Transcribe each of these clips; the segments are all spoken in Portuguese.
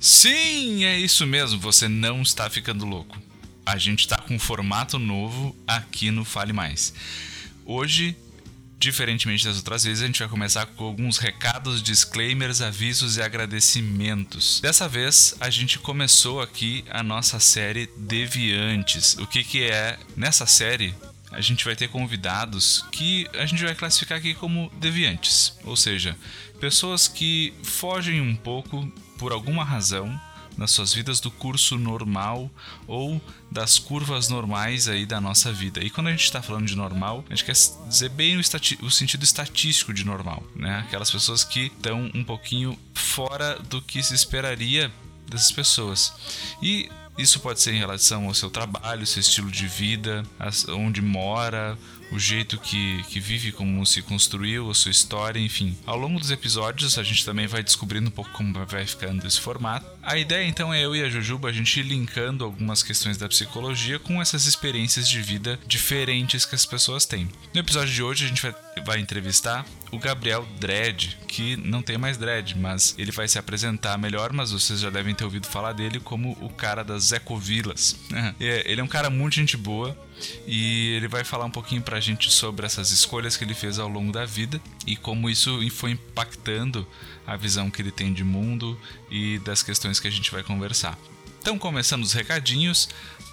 Sim, é isso mesmo, você não está ficando louco. A gente está com um formato novo aqui no Fale Mais. Hoje, diferentemente das outras vezes, a gente vai começar com alguns recados, disclaimers, avisos e agradecimentos. Dessa vez, a gente começou aqui a nossa série Deviantes. O que, que é? Nessa série, a gente vai ter convidados que a gente vai classificar aqui como deviantes, ou seja, pessoas que fogem um pouco por alguma razão nas suas vidas do curso normal ou das curvas normais aí da nossa vida. E quando a gente está falando de normal, a gente quer dizer bem o, o, sentido estatístico de normal, né? Aquelas pessoas que estão um pouquinho fora do que se esperaria dessas pessoas. E isso pode ser em relação ao seu trabalho, seu estilo de vida, onde mora, o jeito que, que vive, como se construiu, a sua história, enfim. Ao longo dos episódios, a gente também vai descobrindo um pouco como vai ficando esse formato. A ideia então é eu e a Jujuba a gente linkando algumas questões da psicologia com essas experiências de vida diferentes que as pessoas têm. No episódio de hoje, a gente vai, vai entrevistar o Gabriel Dredd, que não tem mais Dredd, mas ele vai se apresentar melhor, mas vocês já devem ter ouvido falar dele como o cara das ecovilas. É, ele é um cara muito gente boa e ele vai falar um pouquinho pra gente sobre essas escolhas que ele fez ao longo da vida e como isso foi impactando a visão que ele tem de mundo e das questões que a gente vai conversar. Então, começando os recadinhos,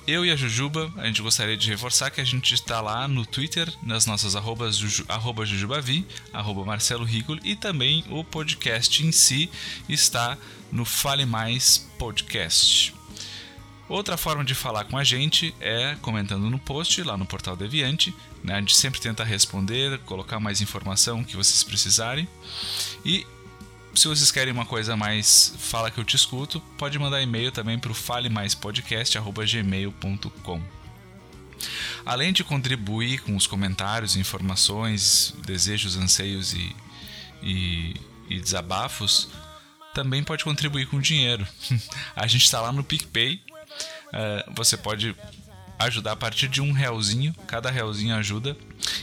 eu e a Jujuba, a gente gostaria de reforçar que a gente está lá no Twitter, nas nossas arrobas, juju, arroba Jujubavi, arroba Marcelo Rigoli, e também o podcast em si está no Fale Mais Podcast. Outra forma de falar com a gente é comentando no post lá no Portal Deviante. Né? A gente sempre tenta responder, colocar mais informação que vocês precisarem. E se vocês querem uma coisa mais fala que eu te escuto, pode mandar e-mail também para o falemaispodcast.gmail.com. Além de contribuir com os comentários, informações, desejos, anseios e, e, e desabafos, também pode contribuir com dinheiro. a gente está lá no PicPay, Uh, você pode ajudar a partir de um realzinho, cada realzinho ajuda.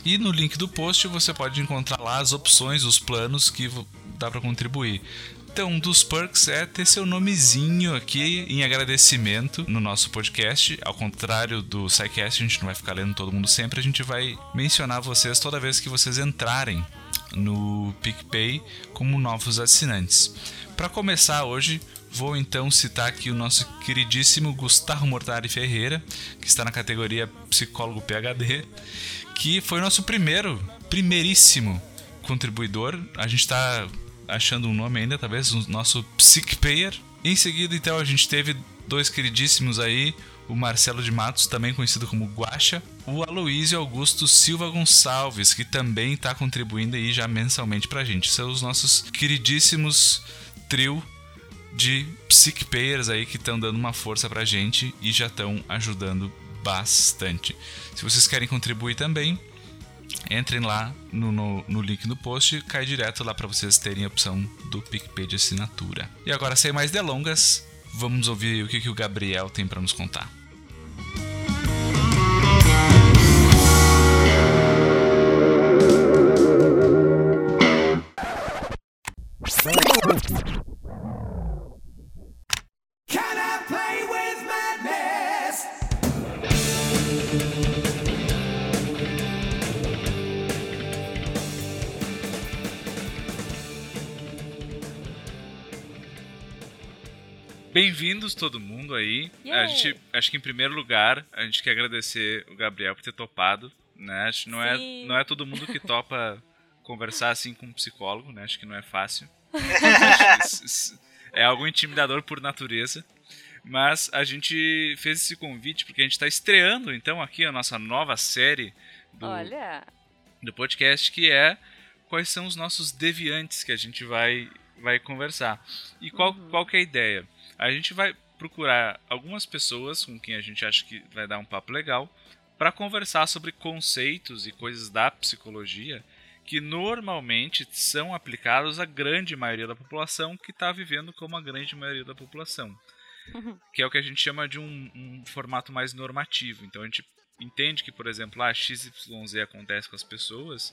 E no link do post você pode encontrar lá as opções, os planos que dá para contribuir. Então, um dos perks é ter seu nomezinho aqui em agradecimento no nosso podcast. Ao contrário do SciCast, a gente não vai ficar lendo todo mundo sempre, a gente vai mencionar vocês toda vez que vocês entrarem no PicPay como novos assinantes. Para começar hoje, Vou então citar aqui o nosso queridíssimo Gustavo Mortari Ferreira, que está na categoria Psicólogo PhD, que foi nosso primeiro, primeiríssimo contribuidor. A gente está achando um nome ainda, talvez, o nosso PsicPayer. Em seguida, então, a gente teve dois queridíssimos aí, o Marcelo de Matos, também conhecido como Guacha, o Aloísio Augusto Silva Gonçalves, que também está contribuindo aí já mensalmente pra gente. São os nossos queridíssimos trio de Psych Payers aí que estão dando uma força pra gente e já estão ajudando bastante. Se vocês querem contribuir também, entrem lá no, no, no link no post, cai direto lá para vocês terem a opção do PicPay de assinatura. E agora, sem mais delongas, vamos ouvir o que, que o Gabriel tem para nos contar. Bem-vindos todo mundo aí. Yeah. A gente, acho que em primeiro lugar, a gente quer agradecer o Gabriel por ter topado, né? Acho que não é, não é todo mundo que topa conversar assim com um psicólogo, né? Acho que não é fácil. é algo intimidador por natureza. Mas a gente fez esse convite porque a gente está estreando então aqui a nossa nova série do, Olha. do podcast que é quais são os nossos deviantes que a gente vai, vai conversar. E qual, uhum. qual que é a ideia? A gente vai procurar algumas pessoas com quem a gente acha que vai dar um papo legal para conversar sobre conceitos e coisas da psicologia que normalmente são aplicados à grande maioria da população que está vivendo como a grande maioria da população. que é o que a gente chama de um, um formato mais normativo. Então a gente entende que, por exemplo, a XYZ acontece com as pessoas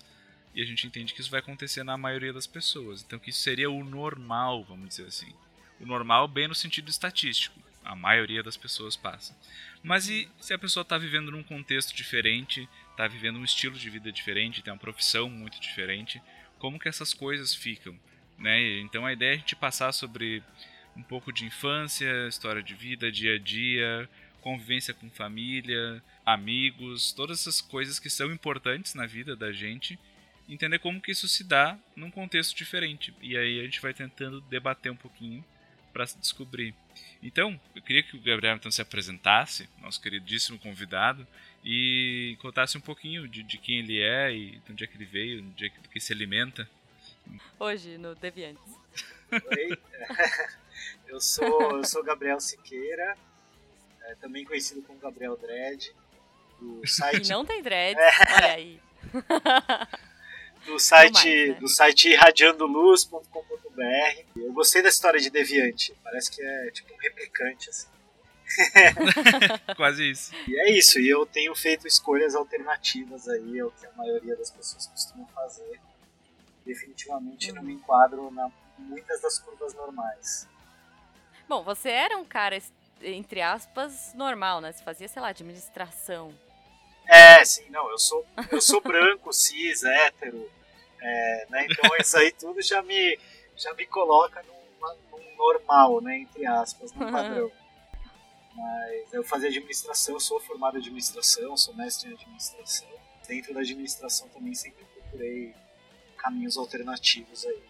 e a gente entende que isso vai acontecer na maioria das pessoas. Então que isso seria o normal, vamos dizer assim. O normal bem no sentido estatístico. A maioria das pessoas passa. Mas e se a pessoa está vivendo num contexto diferente, está vivendo um estilo de vida diferente, tem uma profissão muito diferente, como que essas coisas ficam? Né? Então a ideia é a gente passar sobre um pouco de infância, história de vida, dia a dia, convivência com família, amigos, todas essas coisas que são importantes na vida da gente, entender como que isso se dá num contexto diferente. E aí a gente vai tentando debater um pouquinho para se descobrir. Então, eu queria que o Gabriel então se apresentasse, nosso queridíssimo convidado, e contasse um pouquinho de, de quem ele é e de onde é que ele veio, de do que se alimenta. Hoje, no Deviantes. Oi, eu sou, eu sou Gabriel Siqueira, é, também conhecido como Gabriel Dredd, do site... E não tem dread, é. olha aí. do site, mais, né? do site irradiandoluz.com.br. Eu gostei da história de Deviante, parece que é tipo um replicante, assim. Quase isso. E é isso, e eu tenho feito escolhas alternativas aí, é o que a maioria das pessoas costumam fazer. Definitivamente não me enquadro na muitas das curvas normais. Bom, você era um cara, entre aspas, normal, né? Você fazia, sei lá, administração. É, sim, não, eu sou, eu sou branco, cis, hétero, é, né? Então isso aí tudo já me, já me coloca num, num normal, né? Entre aspas, num padrão. Mas eu fazia administração, sou formado em administração, sou mestre em administração. Dentro da administração também sempre procurei caminhos alternativos aí.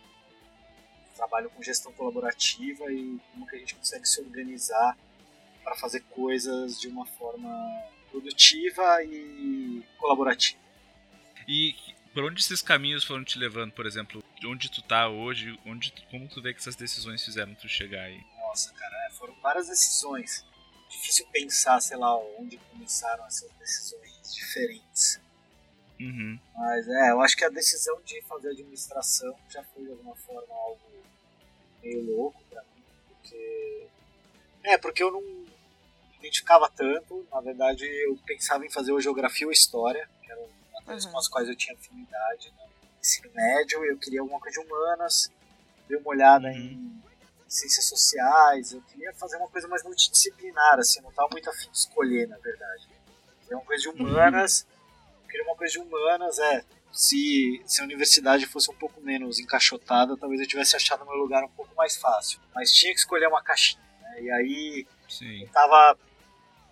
Trabalho com gestão colaborativa e como que a gente consegue se organizar para fazer coisas de uma forma produtiva e colaborativa. E por onde esses caminhos foram te levando, por exemplo, onde tu tá hoje, onde como tu vê que essas decisões fizeram tu chegar aí? Nossa, cara, é, foram várias decisões. Difícil pensar, sei lá, onde começaram essas decisões diferentes. Uhum. Mas é, eu acho que a decisão de fazer administração já foi de alguma forma algo meio louco pra mim, porque. É, porque eu não identificava tanto. Na verdade, eu pensava em fazer ou geografia ou história, que eram matérias uhum. com as quais eu tinha afinidade no ensino médio. Eu queria alguma coisa de humanas, dei uma olhada uhum. em ciências sociais. Eu queria fazer uma coisa mais multidisciplinar, assim, não estava muito afim de escolher, na verdade. Queria uma coisa de uhum. humanas. Uhum. Queria uma coisa de humanas, é. Se, se a universidade fosse um pouco menos encaixotada, talvez eu tivesse achado meu lugar um pouco mais fácil. Mas tinha que escolher uma caixinha. Né? E aí Sim. eu tava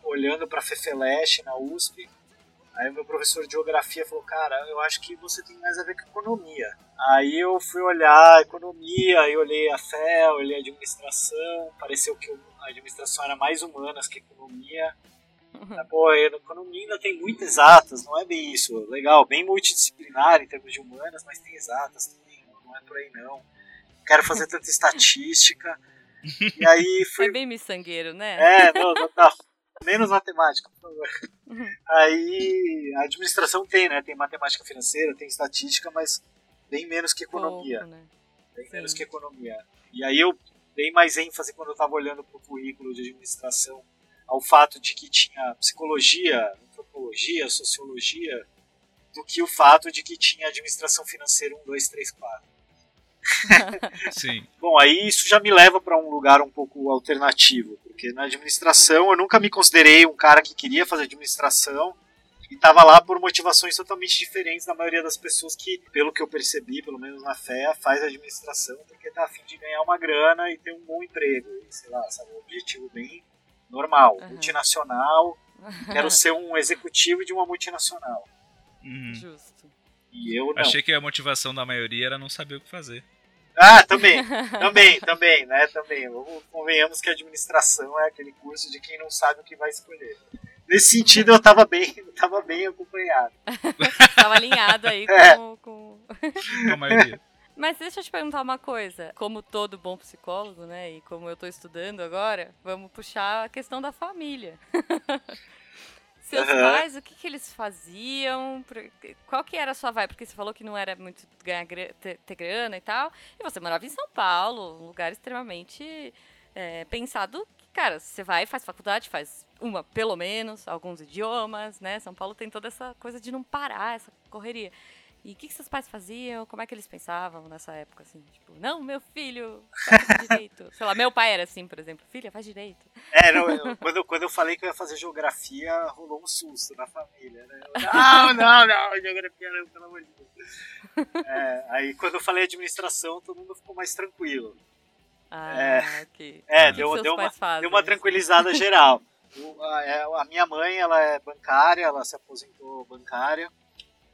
olhando para Fefeleche na USP. Aí meu professor de geografia falou, cara, eu acho que você tem mais a ver com economia. Aí eu fui olhar economia, aí olhei a fé, olhei a administração, pareceu que a administração era mais humanas que economia. Uhum. Pô, a economia ainda tem muitas exatas, não é bem isso. Legal, bem multidisciplinar em termos de humanas, mas tem exatas também, não é por aí não. Não quero fazer tanta estatística. E aí fui... É bem miçangueiro, né? É, não, não tá Menos matemática, por favor. Uhum. Aí, a administração tem, né? Tem matemática financeira, tem estatística, mas bem menos que economia. Pouco, né? Bem Sim. menos que economia. E aí eu dei mais ênfase quando eu estava olhando para o currículo de administração ao fato de que tinha psicologia, antropologia, sociologia, do que o fato de que tinha administração financeira 1, 2, 3, 4. Sim. Bom, aí isso já me leva para um lugar um pouco alternativo, porque na administração eu nunca me considerei um cara que queria fazer administração e estava lá por motivações totalmente diferentes da maioria das pessoas que, pelo que eu percebi, pelo menos na fé, faz administração porque tá afim de ganhar uma grana e ter um bom emprego, e, sei lá, sabe, um objetivo bem normal, uhum. multinacional, quero ser um executivo de uma multinacional. Uhum. Justo. E eu não. Achei que a motivação da maioria era não saber o que fazer. Ah, também, também, também, né? Também. Convenhamos que a administração é aquele curso de quem não sabe o que vai escolher. Nesse sentido, eu estava bem, tava bem acompanhado. Tava alinhado aí é. com, com... com a maioria. Mas deixa eu te perguntar uma coisa. Como todo bom psicólogo, né? E como eu estou estudando agora, vamos puxar a questão da família. Seus uhum. pais, o que, que eles faziam? Qual que era a sua vibe? Porque você falou que não era muito ganhar ter, ter grana e tal. E você morava em São Paulo, um lugar extremamente é, pensado cara, você vai, faz faculdade, faz uma, pelo menos, alguns idiomas, né? São Paulo tem toda essa coisa de não parar, essa correria. E o que, que seus pais faziam? Como é que eles pensavam nessa época, assim? Tipo, não, meu filho, faz direito. Sei lá, meu pai era assim, por exemplo. Filha, faz direito. É, não, eu, quando, eu, quando eu falei que eu ia fazer geografia, rolou um susto na família, né? Eu, não, não, não, geografia não, pelo amor de Deus. É, aí quando eu falei administração, todo mundo ficou mais tranquilo. Ah, é, ok. É, deu, deu, uma, deu uma tranquilizada geral. A, é, a minha mãe, ela é bancária, ela se aposentou bancária.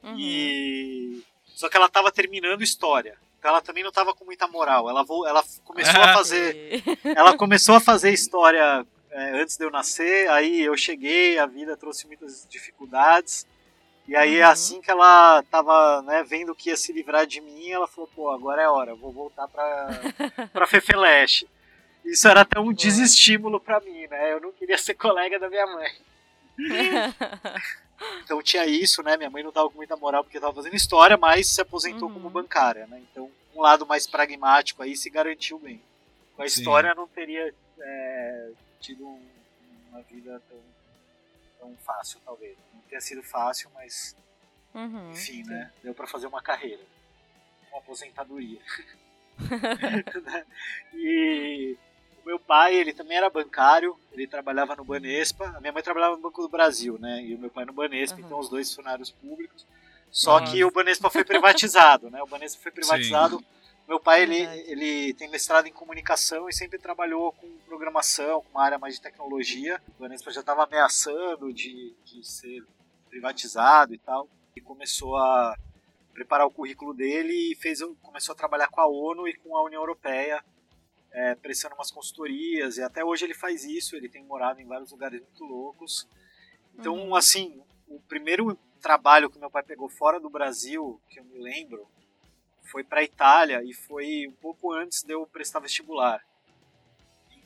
Uhum. E só que ela estava terminando história. Então ela também não estava com muita moral. Ela, ela começou a fazer, ela começou a fazer história é, antes de eu nascer. Aí eu cheguei, a vida trouxe muitas dificuldades. E aí uhum. assim que ela estava né, vendo que ia se livrar de mim, ela falou: "Pô, agora é hora. Vou voltar para para Fefeleche". Isso era até um desestímulo para mim, né? Eu não queria ser colega da minha mãe. Então tinha isso, né? Minha mãe não tava com muita moral porque tava fazendo história, mas se aposentou uhum. como bancária, né? Então um lado mais pragmático aí se garantiu bem. Com a Sim. história não teria é, tido um, uma vida tão, tão fácil, talvez. Não teria sido fácil, mas uhum. enfim, né? Deu para fazer uma carreira, uma aposentadoria. e meu pai, ele também era bancário, ele trabalhava no Banespa. A minha mãe trabalhava no Banco do Brasil, né? E o meu pai no Banespa, uhum. então os dois funcionários públicos. Só Nossa. que o Banespa foi privatizado, né? O Banespa foi privatizado. Sim. Meu pai, ele, ele tem mestrado em comunicação e sempre trabalhou com programação, com uma área mais de tecnologia. O Banespa já estava ameaçando de, de ser privatizado e tal. E começou a preparar o currículo dele e fez, começou a trabalhar com a ONU e com a União Europeia é, prestando umas consultorias, e até hoje ele faz isso, ele tem morado em vários lugares muito loucos. Então, uhum. assim, o primeiro trabalho que meu pai pegou fora do Brasil, que eu me lembro, foi para a Itália e foi um pouco antes de eu prestar vestibular.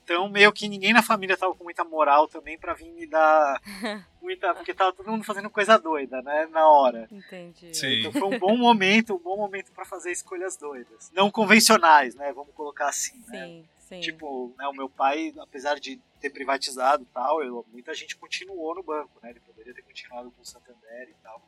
Então, meio que ninguém na família tava com muita moral também para vir me dar muita. Porque tava todo mundo fazendo coisa doida, né? Na hora. Entendi. Sim. Então foi um bom momento, um bom momento para fazer escolhas doidas. Não convencionais, né? Vamos colocar assim, né? Sim, sim. Tipo, né, o meu pai, apesar de ter privatizado e tal, eu, muita gente continuou no banco, né? Ele poderia ter continuado com o Santander e tal.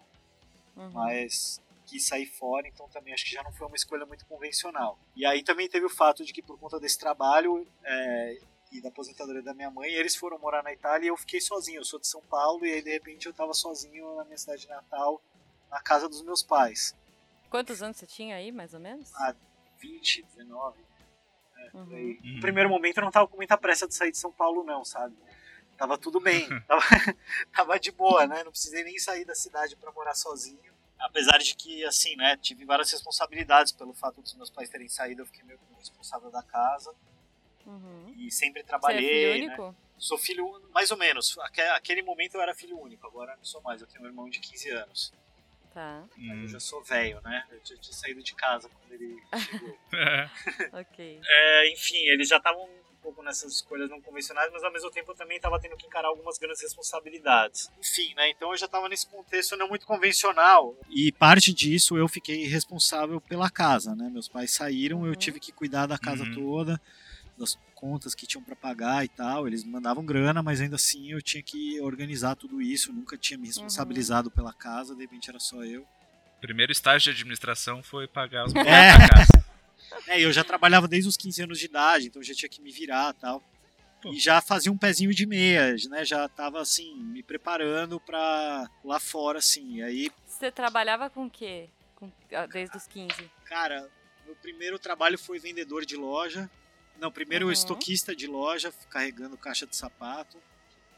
Uhum. Mas quis sair fora, então também acho que já não foi uma escolha muito convencional. E aí também teve o fato de que por conta desse trabalho é, e da aposentadoria da minha mãe, eles foram morar na Itália e eu fiquei sozinho. Eu sou de São Paulo e aí de repente eu estava sozinho na minha cidade natal, na casa dos meus pais. Quantos anos você tinha aí, mais ou menos? Ah, 20, 19. É, uhum. Uhum. No primeiro momento eu não tava com muita pressa de sair de São Paulo, não, sabe? Tava tudo bem, tava, tava de boa, né? Não precisei nem sair da cidade para morar sozinho apesar de que, assim, né, tive várias responsabilidades pelo fato dos meus pais terem saído, eu fiquei meio como responsável da casa. Uhum. E sempre trabalhei. Você é filho né? único? Sou filho, mais ou menos. Aquele momento eu era filho único, agora não sou mais. Eu tenho um irmão de 15 anos. Tá. Mas eu já sou velho, né? Eu tinha, tinha saído de casa quando ele chegou. ok. É, enfim, eles já estavam pouco nessas escolhas não convencionais, mas ao mesmo tempo eu também estava tendo que encarar algumas grandes responsabilidades. Enfim, né? Então eu já estava nesse contexto não muito convencional. E parte disso eu fiquei responsável pela casa, né? Meus pais saíram, uhum. eu tive que cuidar da casa uhum. toda, das contas que tinham para pagar e tal. Eles mandavam grana, mas ainda assim eu tinha que organizar tudo isso. Eu nunca tinha me responsabilizado uhum. pela casa, de repente era só eu. Primeiro estágio de administração foi pagar os boletos é. da casa. É, eu já trabalhava desde os 15 anos de idade, então já tinha que me virar tal. Pô. E já fazia um pezinho de meia, né? Já tava assim, me preparando pra lá fora, assim. Aí. Você trabalhava com o quê? Com, ah, desde os 15? Cara, meu primeiro trabalho foi vendedor de loja. Não, primeiro uhum. estoquista de loja, carregando caixa de sapato.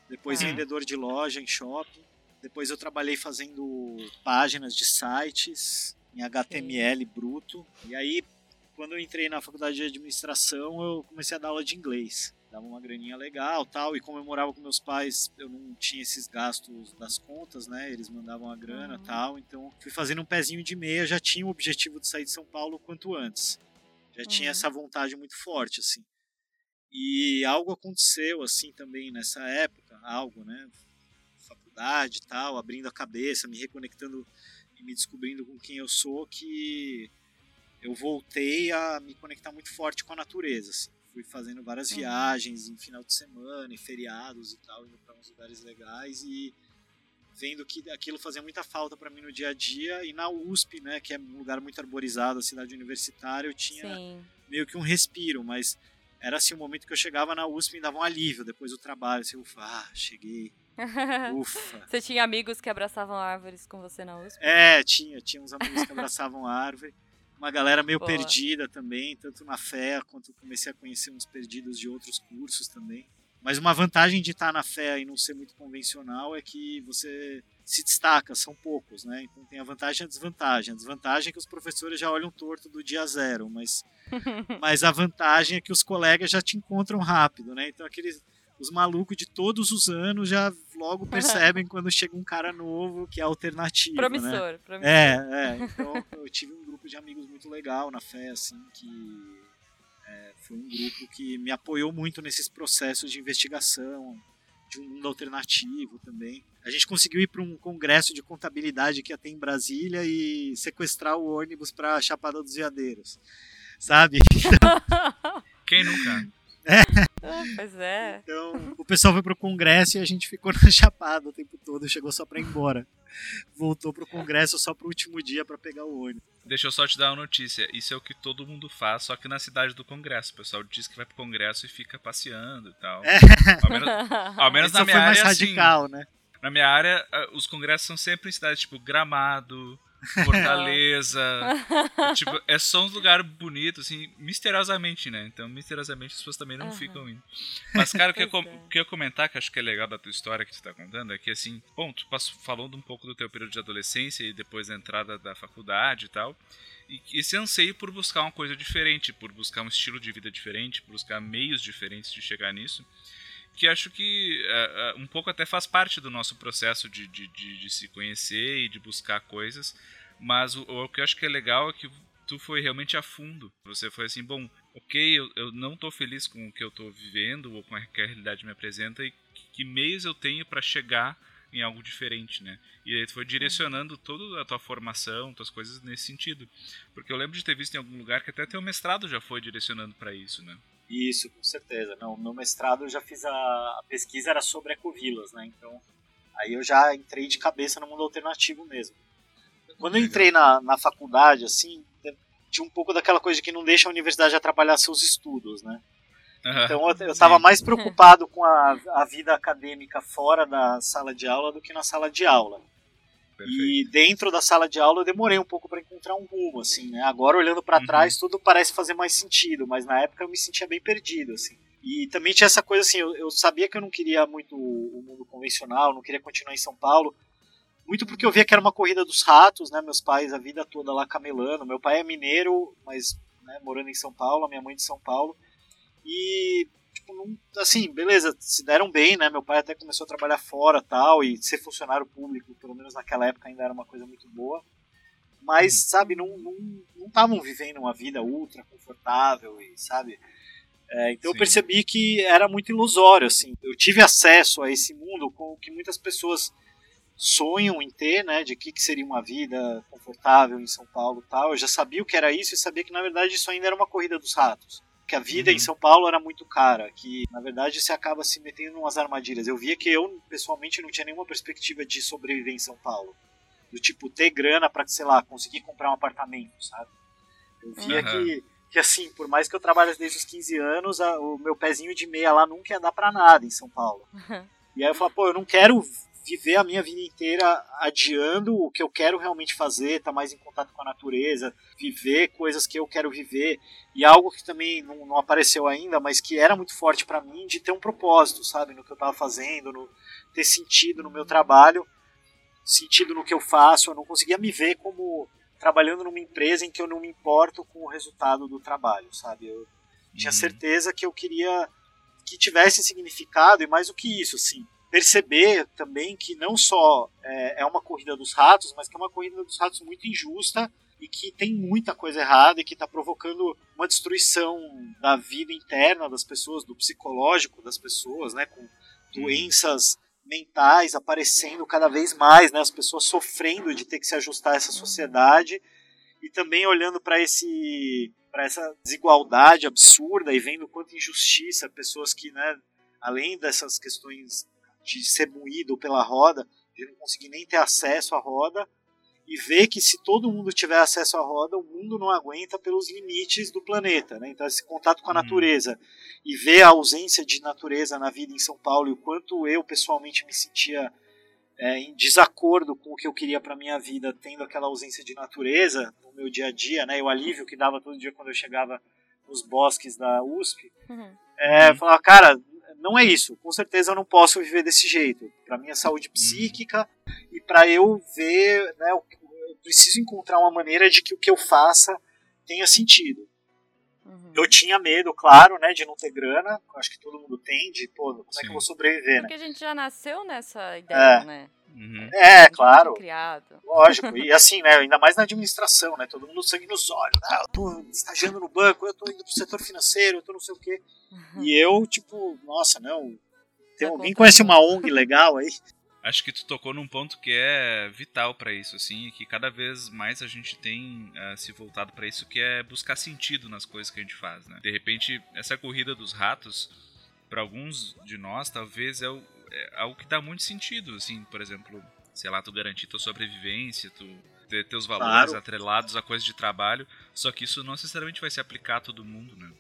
Depois uhum. vendedor de loja em shopping. Depois eu trabalhei fazendo páginas de sites em HTML Sim. bruto. E aí quando eu entrei na faculdade de administração, eu comecei a dar aula de inglês. Dava uma graninha legal tal, e como eu morava com meus pais, eu não tinha esses gastos das contas, né? Eles mandavam a grana uhum. tal, então fui fazendo um pezinho de meia, já tinha o objetivo de sair de São Paulo quanto antes. Já uhum. tinha essa vontade muito forte, assim. E algo aconteceu, assim, também nessa época, algo, né? Faculdade tal, abrindo a cabeça, me reconectando e me descobrindo com quem eu sou, que eu voltei a me conectar muito forte com a natureza. Assim. fui fazendo várias uhum. viagens em final de semana, e feriados e tal, indo para uns lugares legais e vendo que aquilo fazia muita falta para mim no dia a dia e na USP, né, que é um lugar muito arborizado, a cidade universitária, eu tinha Sim. meio que um respiro, mas era assim um momento que eu chegava na USP e me dava um alívio depois do trabalho, assim, ufa, ah, cheguei. Ufa. Você tinha amigos que abraçavam árvores com você na USP? É, tinha, tinha uns amigos que abraçavam árvore. Uma galera meio Boa. perdida também, tanto na fé quanto comecei a conhecer uns perdidos de outros cursos também. Mas uma vantagem de estar na fé e não ser muito convencional é que você se destaca, são poucos, né? Então tem a vantagem e a desvantagem. A desvantagem é que os professores já olham torto do dia zero, mas, mas a vantagem é que os colegas já te encontram rápido, né? Então aqueles os malucos de todos os anos já logo percebem quando chega um cara novo que é alternativo. Né? Promissor, né? promissor. É, é. Então eu tive um grupo de amigos muito legal na fé, assim, que é, foi um grupo que me apoiou muito nesses processos de investigação, de um mundo alternativo também. A gente conseguiu ir para um congresso de contabilidade que ia ter em Brasília e sequestrar o ônibus para Chapada dos Veadeiros, sabe? Quem nunca? É. Ah, pois é. Então, o pessoal foi pro congresso e a gente ficou na chapada o tempo todo, chegou só pra ir embora. Voltou pro congresso só pro último dia para pegar o ônibus. Deixa eu só te dar uma notícia. Isso é o que todo mundo faz, só que na cidade do congresso. O pessoal diz que vai pro congresso e fica passeando e tal. É. Ao menos, ao menos na minha foi mais área. Assim, radical, assim, né? Na minha área, os congressos são sempre em cidades tipo Gramado, Fortaleza. tipo, é só um lugar bonito, assim, misteriosamente, né? Então, misteriosamente as pessoas também não uhum. ficam indo. Mas, cara, o que, eu, é. o que eu comentar, que acho que é legal da tua história que tu tá contando, é que, assim, bom, tu passou, falando um pouco do teu período de adolescência e depois da entrada da faculdade e tal. E esse anseio por buscar uma coisa diferente, por buscar um estilo de vida diferente, por buscar meios diferentes de chegar nisso que acho que uh, uh, um pouco até faz parte do nosso processo de, de, de, de se conhecer e de buscar coisas, mas o, o, que eu acho que é legal é que tu foi realmente a fundo. Você foi assim, bom, ok, eu, eu não estou feliz com o que eu estou vivendo ou com a que a realidade me apresenta e que, que meios eu tenho para chegar em algo diferente, né? E aí tu foi direcionando toda a tua formação, tuas coisas nesse sentido. Porque eu lembro de ter visto em algum lugar que até teu mestrado já foi direcionando para isso, né? Isso, com certeza. Não, meu mestrado eu já fiz a, a pesquisa era sobre ecovilas, né? Então, aí eu já entrei de cabeça no mundo alternativo mesmo. Quando eu entrei na, na faculdade, assim, tinha um pouco daquela coisa de que não deixa a universidade atrapalhar seus estudos, né? Uhum, então eu estava mais preocupado com a, a vida acadêmica fora da sala de aula do que na sala de aula. Perfeito. E dentro da sala de aula eu demorei um pouco para encontrar um rumo, assim, né? Agora olhando para uhum. trás tudo parece fazer mais sentido, mas na época eu me sentia bem perdido, assim. E também tinha essa coisa assim, eu, eu sabia que eu não queria muito o mundo convencional, não queria continuar em São Paulo, muito porque eu via que era uma corrida dos ratos, né? Meus pais a vida toda lá camelando. Meu pai é mineiro, mas né, morando em São Paulo, minha mãe de São Paulo. E tipo, não, assim, beleza, se deram bem, né? Meu pai até começou a trabalhar fora tal, e ser funcionário público, pelo menos naquela época, ainda era uma coisa muito boa. Mas, uhum. sabe, não estavam vivendo uma vida ultra confortável, e sabe? É, então Sim. eu percebi que era muito ilusório, assim. Eu tive acesso a esse mundo com o que muitas pessoas sonham em ter, né, de que, que seria uma vida confortável em São Paulo tal. Eu já sabia o que era isso e sabia que na verdade isso ainda era uma corrida dos ratos que a vida uhum. em São Paulo era muito cara, que na verdade você acaba se metendo em umas armadilhas. Eu via que eu pessoalmente não tinha nenhuma perspectiva de sobreviver em São Paulo, do tipo ter grana para sei lá conseguir comprar um apartamento, sabe? Eu via uhum. que que assim, por mais que eu trabalhe desde os 15 anos, a, o meu pezinho de meia lá nunca ia dar para nada em São Paulo. Uhum. E aí eu falei, pô, eu não quero viver a minha vida inteira adiando o que eu quero realmente fazer, estar tá mais em contato com a natureza, viver coisas que eu quero viver. E algo que também não, não apareceu ainda, mas que era muito forte para mim, de ter um propósito, sabe, no que eu estava fazendo, no, ter sentido no meu trabalho, sentido no que eu faço. Eu não conseguia me ver como trabalhando numa empresa em que eu não me importo com o resultado do trabalho, sabe? Eu tinha uhum. certeza que eu queria que tivesse significado e mais do que isso, assim perceber também que não só é, é, uma corrida dos ratos, mas que é uma corrida dos ratos muito injusta e que tem muita coisa errada e que está provocando uma destruição da vida interna das pessoas, do psicológico das pessoas, né, com doenças mentais aparecendo cada vez mais, né, as pessoas sofrendo de ter que se ajustar a essa sociedade e também olhando para esse para essa desigualdade absurda e vendo quanta injustiça, pessoas que, né, além dessas questões de ser moído pela roda, de não conseguir nem ter acesso à roda, e ver que se todo mundo tiver acesso à roda, o mundo não aguenta pelos limites do planeta. Né? Então, esse contato com a uhum. natureza e ver a ausência de natureza na vida em São Paulo e o quanto eu pessoalmente me sentia é, em desacordo com o que eu queria para minha vida, tendo aquela ausência de natureza no meu dia a dia, né? o alívio que dava todo dia quando eu chegava nos bosques da USP, uhum. é, falar, cara, não é isso. Com certeza eu não posso viver desse jeito. Para minha saúde psíquica e para eu ver, né, eu preciso encontrar uma maneira de que o que eu faça tenha sentido. Uhum. Eu tinha medo, claro, né, de não ter grana. Acho que todo mundo tem, de, pô, como Sim. é que eu vou sobreviver, né? Porque a gente já nasceu nessa ideia, é. né? Uhum. É, claro. Criado. Lógico. E assim, né? Ainda mais na administração, né? Todo mundo sangue nos olhos. Ah, eu tô estagiando no banco, eu tô indo pro setor financeiro, eu tô não sei o quê. Uhum. E eu, tipo, nossa, não. Tem alguém conhece uma ONG legal aí? Acho que tu tocou num ponto que é vital para isso, assim, e que cada vez mais a gente tem uh, se voltado para isso, que é buscar sentido nas coisas que a gente faz, né? De repente, essa corrida dos ratos, para alguns de nós, talvez é, o, é algo que dá muito sentido, assim, por exemplo, sei lá, tu garantir tua sobrevivência, tu ter teus valores claro. atrelados a coisas de trabalho, só que isso não necessariamente vai se aplicar a todo mundo, né?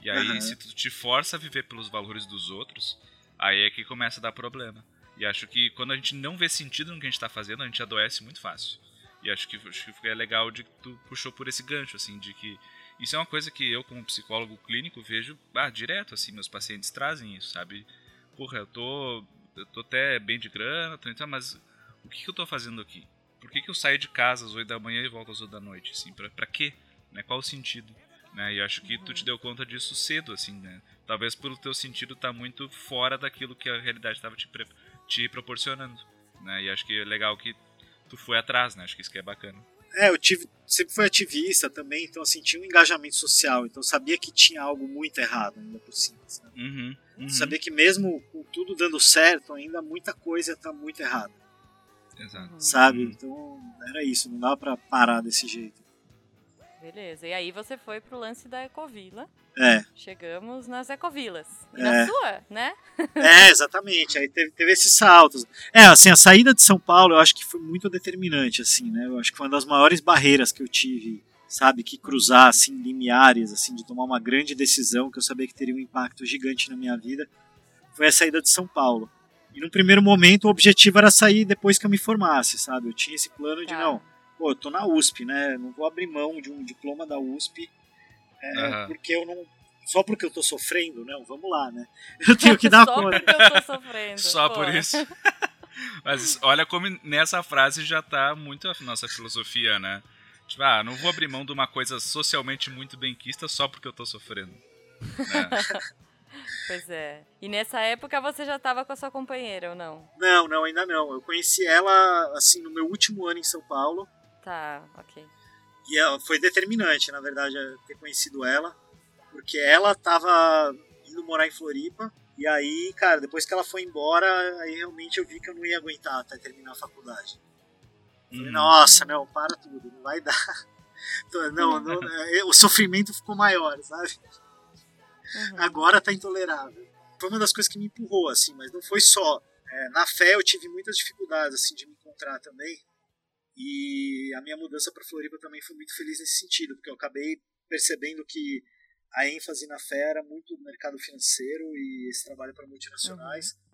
E aí, uhum. se tu te força a viver pelos valores dos outros, aí é que começa a dar problema. E acho que quando a gente não vê sentido no que a gente está fazendo, a gente adoece muito fácil. E acho que, acho que é legal de que tu puxou por esse gancho, assim, de que isso é uma coisa que eu, como psicólogo clínico, vejo ah, direto, assim, meus pacientes trazem isso, sabe? Porra, eu tô, eu tô até bem de grana, mas o que, que eu tô fazendo aqui? Por que, que eu saio de casa às 8 da manhã e volto às 8 da noite? Assim, pra, pra quê? Né? Qual o sentido? Né? E acho que tu te deu conta disso cedo, assim, né? Talvez pelo teu sentido tá muito fora daquilo que a realidade estava te, te proporcionando, né? E acho que é legal que tu foi atrás, né? Acho que isso que é bacana. É, eu tive, sempre fui ativista também, então assim, tinha um engajamento social, então sabia que tinha algo muito errado ainda por cima. Sabe? Uhum, uhum. Sabia que mesmo com tudo dando certo, ainda muita coisa tá muito errada. Exato. Sabe? Uhum. Então era isso, não dava pra parar desse jeito. Beleza. E aí você foi pro lance da Ecovila. É. Chegamos nas Ecovilas. E é. na sua, né? É, exatamente. Aí teve, teve esses saltos. É, assim, a saída de São Paulo eu acho que foi muito determinante, assim, né? Eu acho que foi uma das maiores barreiras que eu tive, sabe? Que cruzar, assim, limiares, assim, de tomar uma grande decisão que eu sabia que teria um impacto gigante na minha vida. Foi a saída de São Paulo. E no primeiro momento o objetivo era sair depois que eu me formasse, sabe? Eu tinha esse plano de, tá. não pô, eu tô na USP, né? Não vou abrir mão de um diploma da USP é, uhum. porque eu não. Só porque eu tô sofrendo, não, vamos lá, né? Eu tenho que dar Só conta. porque eu tô sofrendo. Só pô. por isso. Mas olha como nessa frase já tá muito a nossa filosofia, né? Tipo, ah, não vou abrir mão de uma coisa socialmente muito benquista só porque eu tô sofrendo. Né? Pois é. E nessa época você já estava com a sua companheira ou não? Não, não, ainda não. Eu conheci ela assim no meu último ano em São Paulo. Tá, ok. E ela foi determinante, na verdade, ter conhecido ela, porque ela tava indo morar em Floripa. E aí, cara, depois que ela foi embora, aí realmente eu vi que eu não ia aguentar até terminar a faculdade. Falei, hum. nossa, não, para tudo, não vai dar. Não, não, o sofrimento ficou maior, sabe? Uhum. Agora tá intolerável. Foi uma das coisas que me empurrou, assim, mas não foi só. É, na fé eu tive muitas dificuldades, assim, de me encontrar também. E a minha mudança para Floripa também foi muito feliz nesse sentido, porque eu acabei percebendo que a ênfase na fé era muito no mercado financeiro e esse trabalho para multinacionais. Uhum.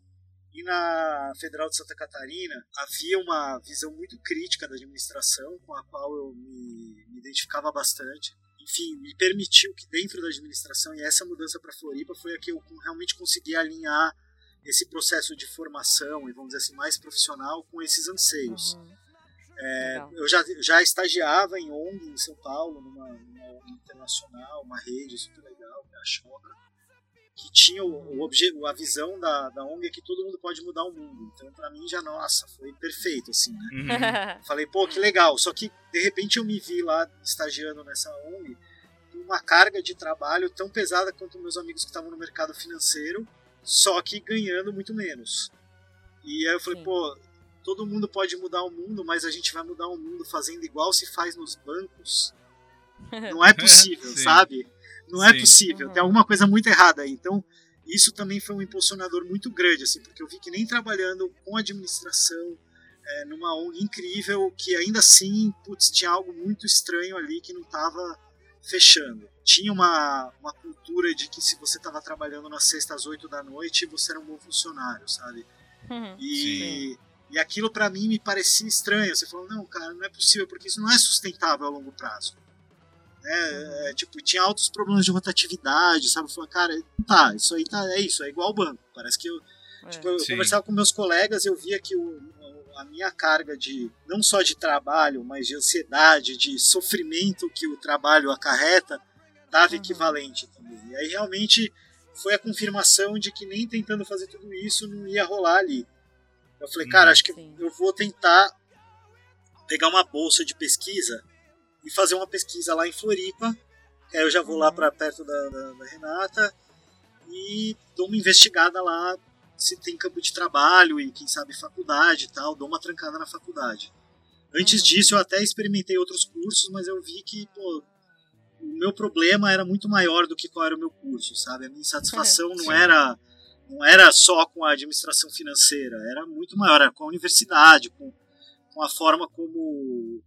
E na Federal de Santa Catarina havia uma visão muito crítica da administração, com a qual eu me, me identificava bastante. Enfim, me permitiu que dentro da administração, e essa mudança para Floripa foi a que eu realmente consegui alinhar esse processo de formação e vamos dizer assim mais profissional com esses anseios. Uhum. É, eu já, já estagiava em ONG em São Paulo, numa, numa ONG internacional, uma rede super legal, é a Choca, que tinha o, o a visão da, da ONG é que todo mundo pode mudar o mundo. Então, para mim, já, nossa, foi perfeito, assim, né? Uhum. Falei, pô, que legal. Só que, de repente, eu me vi lá estagiando nessa ONG com uma carga de trabalho tão pesada quanto meus amigos que estavam no mercado financeiro, só que ganhando muito menos. E aí eu falei, Sim. pô, todo mundo pode mudar o mundo, mas a gente vai mudar o mundo fazendo igual se faz nos bancos. Não é possível, sabe? Não é possível. Uhum. Tem alguma coisa muito errada aí. Então, isso também foi um impulsionador muito grande, assim, porque eu vi que nem trabalhando com administração, é, numa ONG incrível, que ainda assim, putz, tinha algo muito estranho ali que não estava fechando. Tinha uma, uma cultura de que se você estava trabalhando na sexta às oito da noite, você era um bom funcionário, sabe? Uhum, e, e aquilo para mim me parecia estranho. Você falou, não, cara, não é possível, porque isso não é sustentável a longo prazo. É, uhum. é, tipo, tinha altos problemas de rotatividade, sabe? Falei, cara, tá, isso aí tá, é isso, é igual ao banco. Parece que eu, é, tipo, eu conversava com meus colegas, eu via que o, a minha carga de não só de trabalho, mas de ansiedade, de sofrimento que o trabalho acarreta, estava uhum. equivalente também. E aí realmente foi a confirmação de que nem tentando fazer tudo isso não ia rolar ali. Eu falei, cara, uhum. acho que Sim. eu vou tentar pegar uma bolsa de pesquisa e fazer uma pesquisa lá em Floripa. Aí eu já vou uhum. lá para perto da, da, da Renata e dou uma investigada lá se tem campo de trabalho e quem sabe faculdade e tal, dou uma trancada na faculdade. Antes uhum. disso eu até experimentei outros cursos, mas eu vi que pô, o meu problema era muito maior do que qual era o meu curso, sabe? A minha insatisfação não era não era só com a administração financeira, era muito maior, era com a universidade, com, com a forma como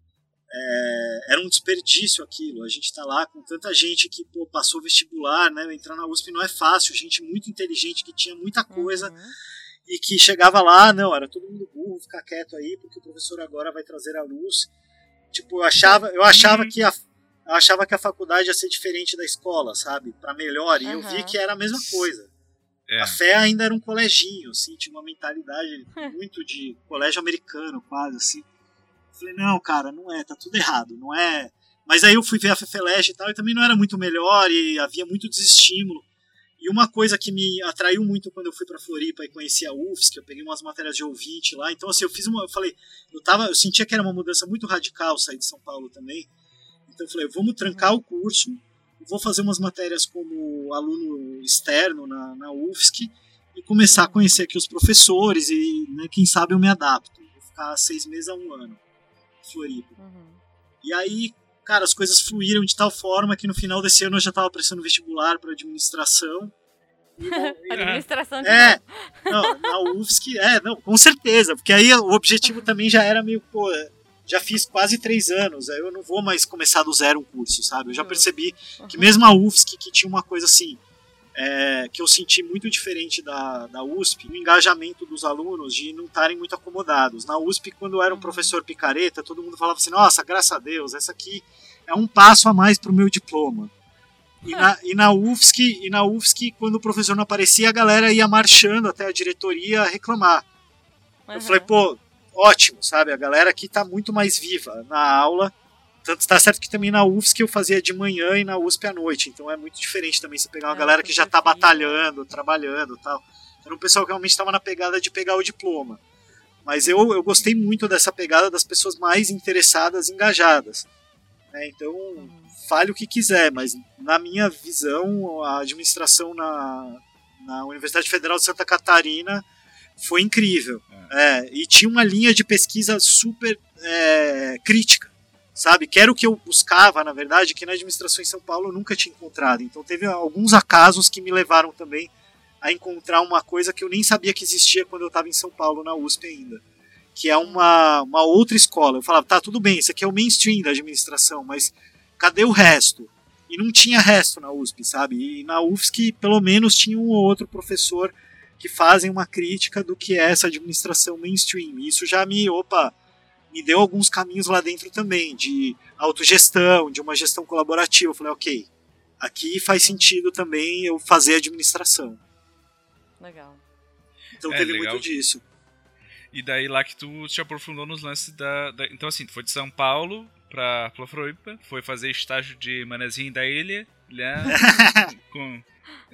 é, era um desperdício aquilo. A gente está lá com tanta gente que pô, passou vestibular, né? Entrar na USP não é fácil, gente muito inteligente que tinha muita coisa uhum. e que chegava lá, não, era todo mundo burro, ficar quieto aí porque o professor agora vai trazer a luz. Tipo, eu achava, eu achava uhum. que a eu achava que a faculdade ia ser diferente da escola, sabe? Para melhor. E uhum. eu vi que era a mesma coisa. É. A fé ainda era um coleginho, assim, tinha uma mentalidade muito de colégio americano, quase, assim. Falei, não, cara, não é, tá tudo errado, não é. Mas aí eu fui ver a Fefeleste e tal, e também não era muito melhor, e havia muito desestímulo. E uma coisa que me atraiu muito quando eu fui para Floripa e conheci a UFS, que eu peguei umas matérias de ouvinte lá, então assim, eu fiz uma, eu falei, eu tava, eu sentia que era uma mudança muito radical sair de São Paulo também. Então eu falei, vamos trancar o curso, vou fazer umas matérias como aluno externo na, na UFSC e começar a conhecer aqui os professores e, né, quem sabe eu me adapto. Vou ficar seis meses a um ano. Floripa. Uhum. E aí, cara, as coisas fluíram de tal forma que no final desse ano eu já estava prestando vestibular para administração. administração de É, não, na UFSC, é, não, com certeza, porque aí o objetivo também já era meio, pô, já fiz quase três anos, aí eu não vou mais começar do zero um curso, sabe? Eu já uhum. percebi que mesmo a UFSC, que tinha uma coisa assim, é, que eu senti muito diferente da, da USP, o engajamento dos alunos de não estarem muito acomodados. Na USP, quando era um uhum. professor picareta, todo mundo falava assim: nossa, graças a Deus, essa aqui é um passo a mais para o meu diploma. E na, e na UFSC, e na UFSC, quando o professor não aparecia, a galera ia marchando até a diretoria reclamar. Uhum. Eu falei, pô, ótimo, sabe? A galera aqui está muito mais viva na aula tanto está certo que também na UFSC eu fazia de manhã e na USP à noite. Então é muito diferente também você pegar uma é, galera que já está batalhando, trabalhando tal. Era um pessoal que realmente estava na pegada de pegar o diploma. Mas eu, eu gostei muito dessa pegada das pessoas mais interessadas, engajadas. Né? Então, fale o que quiser, mas na minha visão, a administração na, na Universidade Federal de Santa Catarina foi incrível. É. É, e tinha uma linha de pesquisa super é, crítica sabe? Que era o que eu buscava, na verdade, que na administração em São Paulo eu nunca tinha encontrado. Então teve alguns acasos que me levaram também a encontrar uma coisa que eu nem sabia que existia quando eu estava em São Paulo, na USP ainda. Que é uma, uma outra escola. Eu falava, tá, tudo bem, isso aqui é o mainstream da administração, mas cadê o resto? E não tinha resto na USP, sabe? E na UFSC, pelo menos, tinha um ou outro professor que fazem uma crítica do que é essa administração mainstream. E isso já me, opa, me deu alguns caminhos lá dentro também, de autogestão, de uma gestão colaborativa. Eu falei, ok, aqui faz sentido também eu fazer administração. Legal. Então é, teve legal. muito disso. E daí lá que tu te aprofundou nos lances da. da... Então, assim, tu foi de São Paulo pra Floripa, foi fazer estágio de manezinho da ilha, lá, com,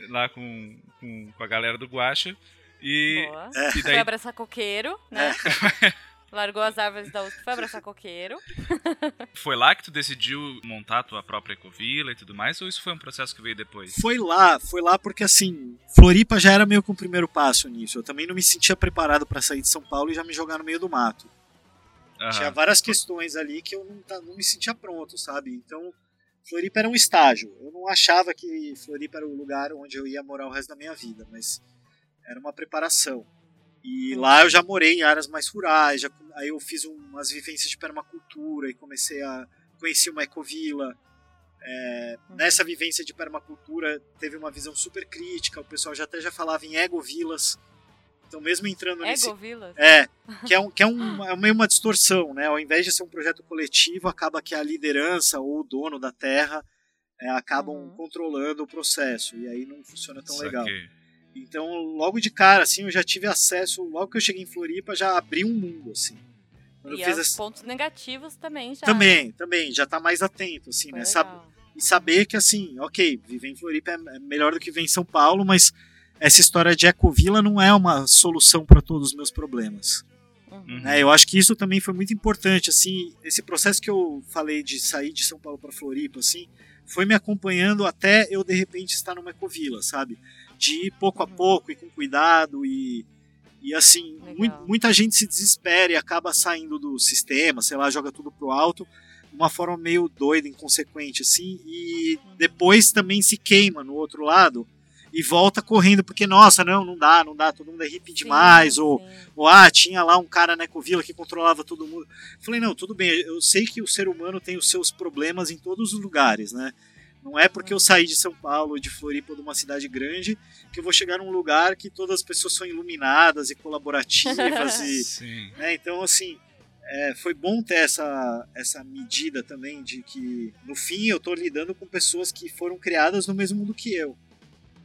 lá com, com, com, a galera do Guacha. E, Boa. e daí... Foi abraçar coqueiro, né? Largou as árvores da USP, foi abraçar coqueiro. Foi lá que tu decidiu montar a tua própria ecovila e tudo mais, ou isso foi um processo que veio depois? Foi lá, foi lá porque assim, Floripa já era meio que um primeiro passo nisso. Eu também não me sentia preparado para sair de São Paulo e já me jogar no meio do mato. Uhum. Tinha várias questões ali que eu não, não me sentia pronto, sabe? Então, Floripa era um estágio. Eu não achava que Floripa era o lugar onde eu ia morar o resto da minha vida, mas era uma preparação. E lá eu já morei em áreas mais rurais, já, aí eu fiz umas vivências de permacultura e comecei a conhecer uma ecovila. É, nessa vivência de permacultura teve uma visão super crítica, o pessoal já até já falava em egovilas. Então mesmo entrando nesse Egovilas? é, que é, um, que é, um, é meio uma distorção, né? Ao invés de ser um projeto coletivo, acaba que a liderança ou o dono da terra é, acabam Uhum. controlando o processo e aí não funciona tão legal. Saquei. Então, logo de cara, assim, eu já tive acesso, logo que eu cheguei em Floripa, já abri um mundo, assim. Quando E eu fiz aos esse- pontos negativos também já. Também, também, já tá mais atento, assim, Foi né? Sab-. E saber que, assim, ok, viver em Floripa é é melhor do que viver em São Paulo, mas essa história de ecovila não é uma solução para todos os meus problemas. Uhum. né? Eu acho que isso também foi muito importante, assim, esse processo que eu falei de sair de São Paulo para Floripa, assim, foi me acompanhando até eu de repente estar numa ecovila, sabe? De ir pouco a Uhum. pouco e com cuidado e e assim, mui- muita gente se desespera e acaba saindo do sistema, sei lá, joga tudo pro alto, de uma forma meio doida, inconsequente, assim, e Uhum. depois também se queima no outro lado e volta correndo, porque, nossa, não, não dá, não dá, todo mundo é hippie Sim, demais, ou sim. ou ah, tinha lá um cara na Ecovila que controlava todo mundo. Falei, não, tudo bem, eu sei que o ser humano tem os seus problemas em todos os lugares, né? Não é porque eu Uhum. saí de São Paulo, de Floripa, de uma cidade grande, que eu vou chegar num lugar que todas as pessoas são iluminadas e colaborativas e Sim. né? Então, assim, é, foi bom ter essa, essa medida também de que, no fim, eu estou lidando com pessoas que foram criadas no mesmo mundo que eu.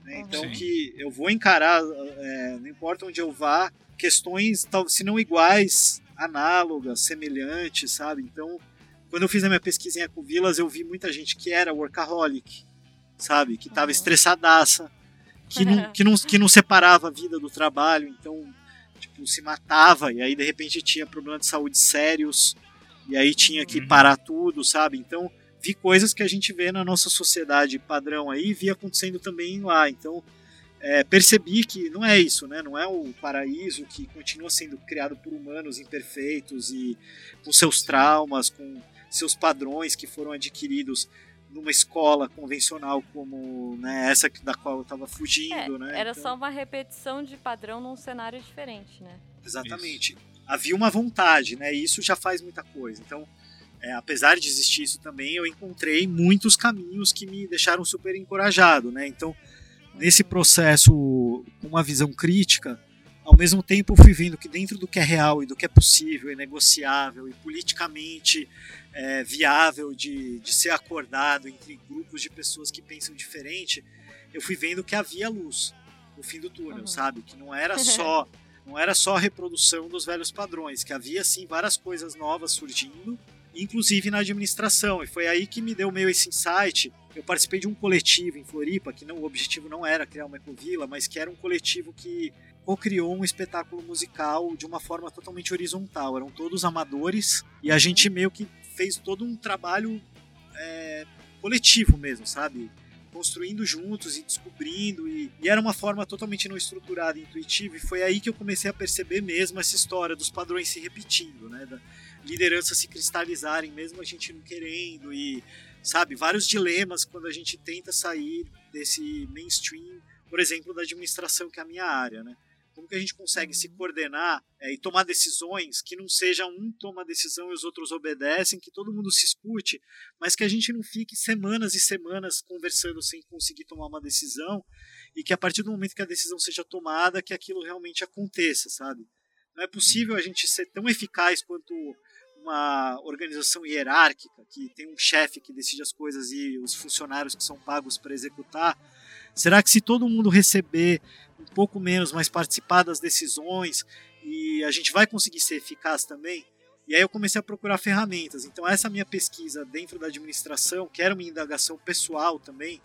Né? Então, Sim. que eu vou encarar, é, não importa onde eu vá, questões, tal, se não iguais, análogas, semelhantes, sabe? Então, quando eu fiz a minha pesquisa em Ecovilas, eu vi muita gente que era workaholic, sabe? Que estava Uhum. estressadaça, que não, que, não, que não separava a vida do trabalho, então tipo, se matava e aí de repente tinha problemas de saúde sérios e aí tinha que Uhum. parar tudo, sabe? Então vi coisas que a gente vê na nossa sociedade padrão aí vi acontecendo também lá. Então é, percebi que não é isso, né? Não é o paraíso que continua sendo criado por humanos imperfeitos e com seus traumas, com seus padrões que foram adquiridos numa escola convencional como né, essa que- da qual eu estava fugindo, É, né? Era Então- só uma repetição de padrão num cenário diferente, né? Exatamente. Havia uma vontade, né? E isso já faz muita coisa. Então, é, apesar de existir isso também, eu encontrei muitos caminhos que me deixaram super encorajado, né? Então, nesse processo com uma visão crítica, ao mesmo tempo eu fui vendo que dentro do que é real e do que é possível e negociável e politicamente é, viável de, de ser acordado entre grupos de pessoas que pensam diferente, eu fui vendo que havia luz no fim do túnel, Uhum. sabe? Que não era só não era só a reprodução dos velhos padrões, que havia sim várias coisas novas surgindo, inclusive na administração. E foi aí que me deu meio esse insight. Eu participei de um coletivo em Floripa, que não, o objetivo não era criar uma ecovila, mas que era um coletivo que co-criou um espetáculo musical de uma forma totalmente horizontal. Eram todos amadores e a Uhum. gente meio que fez todo um trabalho é, coletivo mesmo, sabe? construindo juntos e descobrindo e, e, era uma forma totalmente não estruturada, intuitiva e foi aí que eu comecei a perceber mesmo essa história dos padrões se repetindo, né, da liderança se cristalizarem mesmo a gente não querendo e sabe vários dilemas quando a gente tenta sair desse mainstream, por exemplo, da administração que é a minha área, né? Como que a gente consegue uhum. se coordenar é, e tomar decisões que não seja um toma a decisão e os outros obedecem, que todo mundo se escute, mas que a gente não fique semanas e semanas conversando sem conseguir tomar uma decisão e que a partir do momento que a decisão seja tomada, que aquilo realmente aconteça, sabe? Não é possível a gente ser tão eficaz quanto uma organização hierárquica que tem um chefe que decide as coisas e os funcionários que são pagos para executar. Será que se todo mundo receber um pouco menos, mas participar das decisões e a gente vai conseguir ser eficaz também? E aí eu comecei a procurar ferramentas. Então essa minha pesquisa dentro da administração, que era uma indagação pessoal também,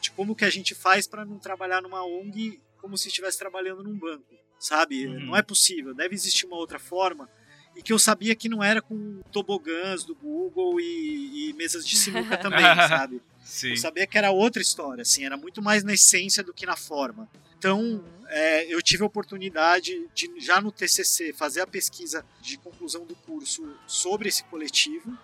de como que a gente faz para não trabalhar numa ONG como se estivesse trabalhando num banco, sabe? Uhum. Não é possível, deve existir uma outra forma. E que eu sabia que não era com tobogãs do Google e, e mesas de sinuca também, sabe? Sim. Eu sabia que era outra história, assim, era muito mais na essência do que na forma. Então, é, eu tive a oportunidade de, já no TCC, fazer a pesquisa de conclusão do curso sobre esse coletivo.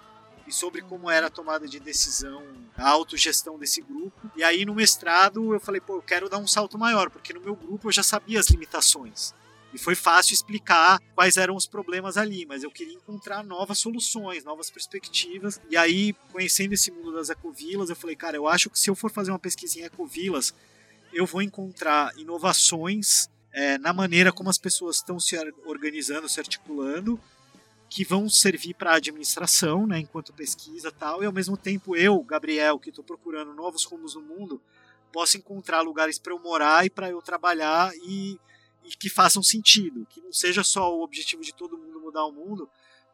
e sobre como era a tomada de decisão, a autogestão desse grupo. E aí no mestrado eu falei, pô, eu quero dar um salto maior, porque no meu grupo eu já sabia as limitações. E foi fácil explicar quais eram os problemas ali, mas eu queria encontrar novas soluções, novas perspectivas. E aí, conhecendo esse mundo das ecovilas, eu falei, cara, eu acho que se eu for fazer uma pesquisa em ecovilas, eu vou encontrar inovações é, na maneira como as pessoas estão se organizando, se articulando, que vão servir para a administração, né, enquanto pesquisa tal, e ao mesmo tempo eu, Gabriel, que estou procurando novos rumos no mundo, posso encontrar lugares para eu morar e para eu trabalhar e, e, que façam sentido, que não seja só o objetivo de todo mundo mudar o mundo,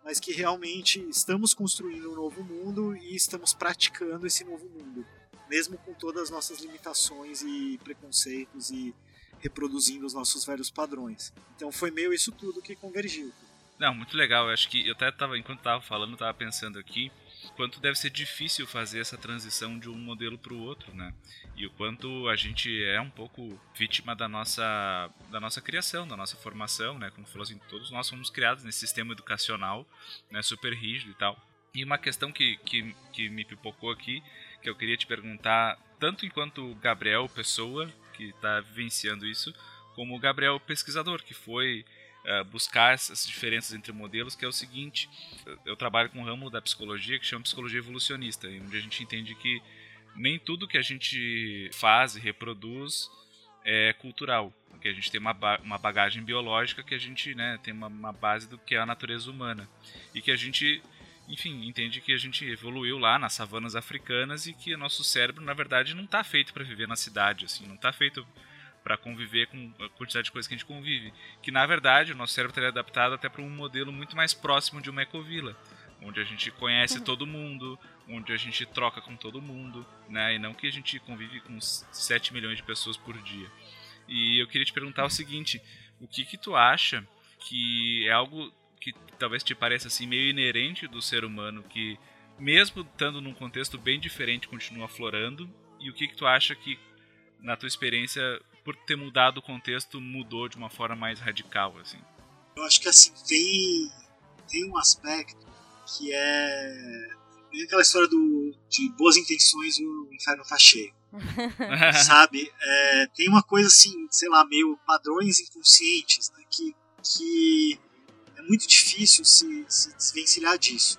mas que realmente estamos construindo um novo mundo e estamos praticando esse novo mundo, mesmo com todas as nossas limitações e preconceitos e reproduzindo os nossos velhos padrões. Então foi meio isso tudo que convergiu. Não, muito legal. Eu acho que eu até tava, enquanto tava falando, tava pensando aqui quanto deve ser difícil fazer essa transição de um modelo para o outro, né? E o quanto a gente é um pouco vítima da nossa da nossa criação, da nossa formação, né? Como falou assim, todos nós fomos criados nesse sistema educacional, né, super rígido e tal. E uma questão que, que, que me pipocou aqui, que eu queria te perguntar, tanto enquanto Gabriel, pessoa que está vivenciando isso, como o Gabriel, pesquisador, que foi uh, buscar essas diferenças entre modelos, que é o seguinte: eu trabalho com um ramo da psicologia que chama psicologia evolucionista, onde a gente entende que nem tudo que a gente faz e reproduz é cultural, porque a gente tem uma, ba uma bagagem biológica que a gente né, tem uma, uma base do que é a natureza humana. E que a gente enfim, entende que a gente evoluiu lá nas savanas africanas e que o nosso cérebro, na verdade, não está feito para viver na cidade, assim, não está feito para conviver com a quantidade de coisas que a gente convive. Que na verdade o nosso cérebro estaria adaptado até para um modelo muito mais próximo de uma ecovila, onde a gente conhece uhum. todo mundo, onde a gente troca com todo mundo, né? E não que a gente convive com 7 milhões de pessoas por dia. E eu queria te perguntar o seguinte: o que que tu acha que é algo que talvez te pareça assim meio inerente do ser humano que mesmo estando num contexto bem diferente continua aflorando? E o que que tu acha que na tua experiência por ter mudado o contexto, mudou de uma forma mais radical, assim? Eu acho que assim, tem, tem um aspecto que é. Tem aquela história do, de boas intenções e o inferno tá cheio. sabe? É, tem uma coisa assim, sei lá, meio padrões inconscientes, né, que, que é muito difícil se, se desvencilhar disso.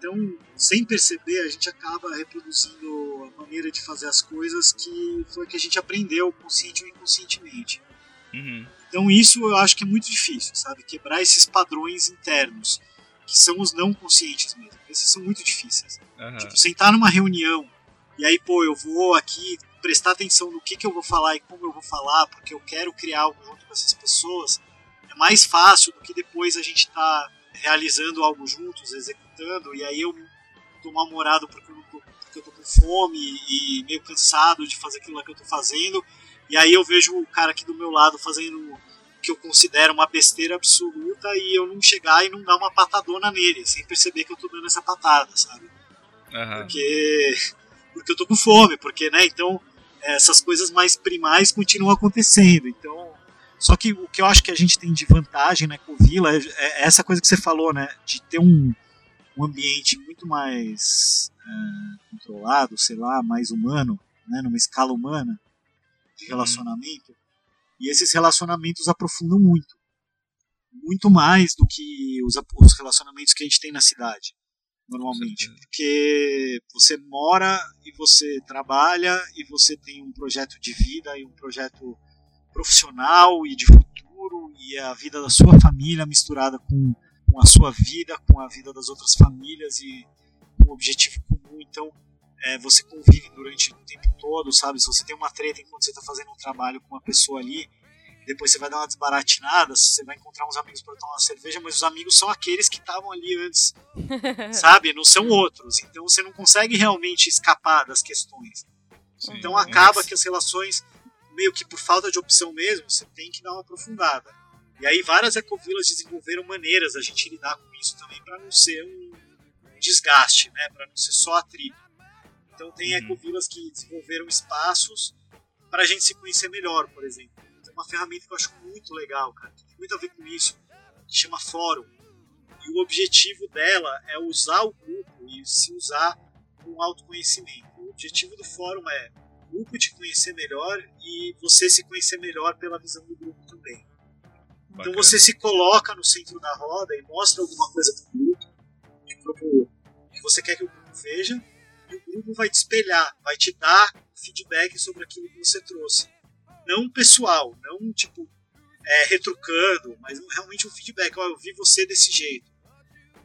Então, sem perceber, a gente acaba reproduzindo a maneira de fazer as coisas que foi que a gente aprendeu consciente ou inconscientemente. Uhum. Então, isso eu acho que é muito difícil, sabe? Quebrar esses padrões internos, que são os não conscientes mesmo. Esses são muito difíceis. Uhum. Tipo, sentar numa reunião e aí, pô, eu vou aqui prestar atenção no que, que eu vou falar e como eu vou falar, porque eu quero criar algo junto com essas pessoas, é mais fácil do que depois a gente tá realizando algo juntos, executando, e aí eu tô mal-humorado porque eu, não tô, porque eu tô com fome e meio cansado de fazer aquilo que eu tô fazendo, e aí eu vejo o cara aqui do meu lado fazendo o que eu considero uma besteira absoluta e eu não chegar e não dar uma patadona nele, sem perceber que eu tô dando essa patada, sabe? Uhum. Porque, porque eu tô com fome, porque, né, então essas coisas mais primais continuam acontecendo, então só que o que eu acho que a gente tem de vantagem né, com o Vila é, é essa coisa que você falou, né? De ter um, um ambiente muito mais é, controlado, sei lá, mais humano, né, numa escala humana de uhum. relacionamento. E esses relacionamentos aprofundam muito. Muito mais do que os, os relacionamentos que a gente tem na cidade, normalmente. Porque você mora e você trabalha e você tem um projeto de vida e um projeto profissional e de futuro e a vida da sua família misturada com, com a sua vida, com a vida das outras famílias e um objetivo comum. Então, é, você convive durante o tempo todo, sabe? Se você tem uma treta enquanto você está fazendo um trabalho com uma pessoa ali, depois você vai dar uma desbaratinada, você vai encontrar uns amigos para tomar uma cerveja, mas os amigos são aqueles que estavam ali antes, sabe? Não são outros. Então você não consegue realmente escapar das questões. Sim, então acaba que as relações meio que por falta de opção mesmo, você tem que dar uma aprofundada. E aí várias ecovilas desenvolveram maneiras a gente lidar com isso também para não ser um desgaste, né, para não ser só atrito. Então tem uhum. ecovilas que desenvolveram espaços para a gente se conhecer melhor, por exemplo. Tem uma ferramenta que eu acho muito legal, cara, que tem muito a ver com isso, que chama Fórum. E o objetivo dela é usar o grupo e se usar com autoconhecimento. O objetivo do fórum é o grupo te conhecer melhor e você se conhecer melhor pela visão do grupo também. Então Bacana. você se coloca no centro da roda e mostra alguma coisa pro grupo, que o grupo- que você quer que o grupo veja, e o grupo vai te espelhar, vai te dar feedback sobre aquilo que você trouxe. Não pessoal, não tipo é, retrucando, mas realmente um feedback. Ó, eu vi você desse jeito.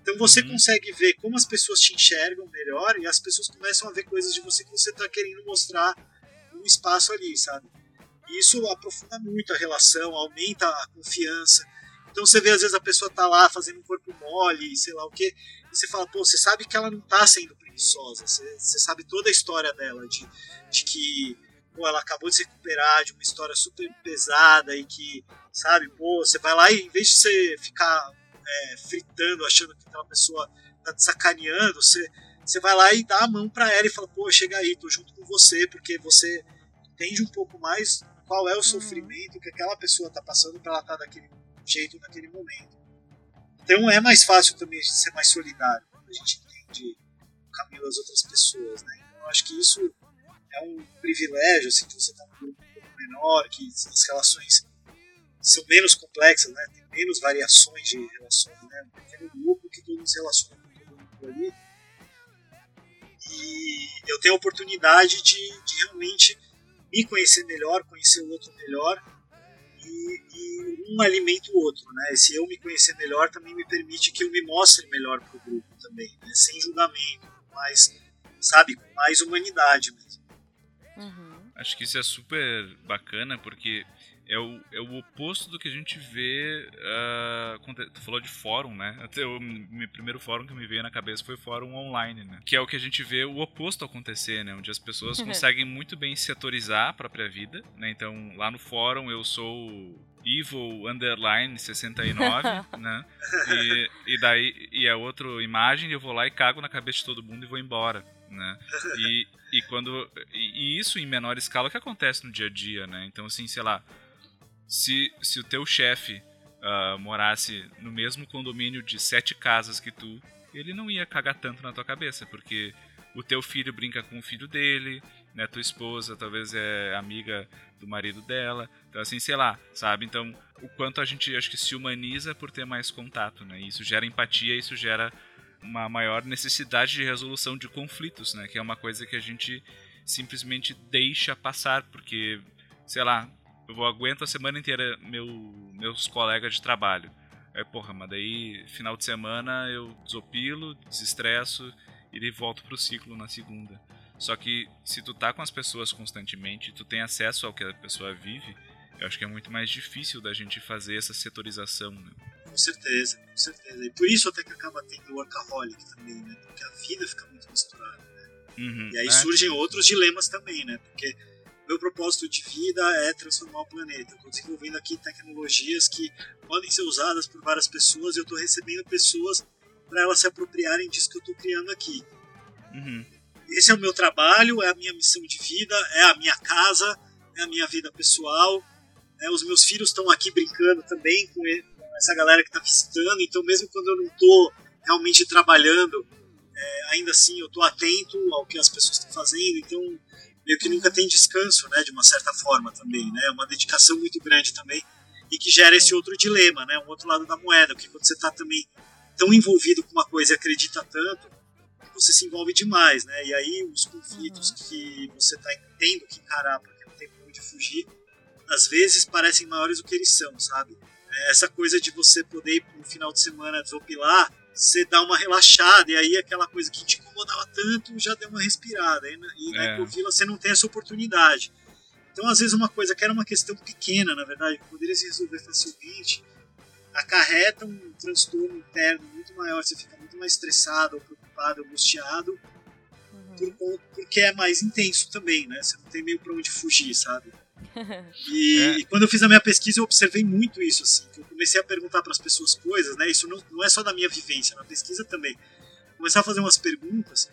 Então você Uhum. consegue ver como as pessoas te enxergam melhor e as pessoas começam a ver coisas de você que você está querendo mostrar num espaço ali, sabe? Isso aprofunda muito a relação, aumenta a confiança. Então você vê às vezes a pessoa tá lá fazendo um corpo mole, sei lá o que, e você fala, pô, você sabe que ela não tá sendo preguiçosa, você, você sabe toda a história dela, de, de que pô, ela acabou de se recuperar de uma história super pesada e que, sabe, pô, você vai lá e em vez de você ficar é, fritando, achando que aquela pessoa tá te sacaneando, você, você vai lá e dá a mão pra ela e fala, pô, chega aí, tô junto com você, porque você entende um pouco mais qual é o sofrimento que aquela pessoa tá passando pra ela estar daquele jeito naquele momento. Então é mais fácil também a gente ser mais solidário quando a gente entende o caminho das outras pessoas, né? Então eu acho que isso é um privilégio, assim, de você estar num grupo um pouco menor, que as relações são menos complexas, né? Tem menos variações de relações, né? Um pequeno grupo que todo mundo se relaciona com todo mundo ali. E eu tenho a oportunidade de, de realmente me conhecer melhor, conhecer o outro melhor e, e um alimenta o outro, né? Esse eu me conhecer melhor também me permite que eu me mostre melhor para o grupo também, né? sem julgamento, mas sabe, com mais humanidade mesmo. Uhum. Acho que isso é super bacana porque é o, é o oposto do que a gente vê. quando tu falou de fórum, né? Até o meu primeiro fórum que me veio na cabeça foi fórum online, né? Que é o que a gente vê o oposto acontecer, né? Onde as pessoas conseguem muito bem setorizar a própria vida, né? Então lá no fórum eu sou evil underline 69, né? E, e daí e a outra imagem eu vou lá e cago na cabeça de todo mundo e vou embora, né? E, e quando e, e isso em menor escala que acontece no dia a dia, né? Então assim, sei lá, se, se o teu chefe ah, morasse no mesmo condomínio de sete casas que tu, ele não ia cagar tanto na tua cabeça, porque o teu filho brinca com o filho dele, né? Tua esposa talvez é amiga do marido dela. Então, assim, sei lá, sabe? Então, o quanto a gente acho que se humaniza por ter mais contato, né? Isso gera empatia, isso gera uma maior necessidade de resolução de conflitos, né? Que é uma coisa que a gente simplesmente deixa passar, porque, sei lá, eu aguento a semana inteira meu, meus colegas de trabalho. Aí, porra, mas daí final de semana eu desopilo, desestresso e volto pro ciclo na segunda. Só que se tu tá com as pessoas constantemente, tu tem acesso ao que a pessoa vive, eu acho que é muito mais difícil da gente fazer essa setorização, né? Com certeza, com certeza. E por isso até que acaba tendo o workaholic também, né? Porque a vida fica muito misturada. Uhum. E aí É, surgem outros dilemas também, né? Porque meu propósito de vida é transformar o planeta. Estou desenvolvendo aqui tecnologias que podem ser usadas por várias pessoas e eu estou recebendo pessoas para elas se apropriarem disso que eu estou criando aqui. Uhum. Esse é o meu trabalho, é a minha missão de vida, é a minha casa, é a minha vida pessoal. É, os meus filhos estão aqui brincando também com, ele- com essa galera que está visitando, então mesmo quando eu não estou realmente trabalhando, é, ainda assim eu estou atento ao que as pessoas estão fazendo, então meio que nunca tem descanso, né, de uma certa forma também, né, é uma dedicação muito grande também e que gera esse outro dilema, né, um outro lado da moeda, porque quando você está também tão envolvido com uma coisa e acredita tanto, você se envolve demais, né, e aí os conflitos que você está tendo que encarar porque não tem como de fugir, às vezes parecem maiores do que eles são, sabe? É, Essa coisa de você poder ir no final de semana desopilar, você dá uma relaxada, e aí aquela coisa que te incomodava tanto já deu uma respirada. E na, e na É. Ecovila você não tem essa oportunidade. Então, às vezes, uma coisa que era uma questão pequena, na verdade, que poderia se resolver facilmente, acarreta um transtorno interno muito maior. Você fica muito mais estressado, ou preocupado, angustiado, Uhum. por porque é mais intenso também, né? Você não tem meio pra onde fugir, sabe? E, É. e quando eu fiz a minha pesquisa, eu observei muito isso, assim, que eu comecei a perguntar para as pessoas coisas, né? Isso não, não é só da minha vivência, na pesquisa também. Começar a fazer umas perguntas,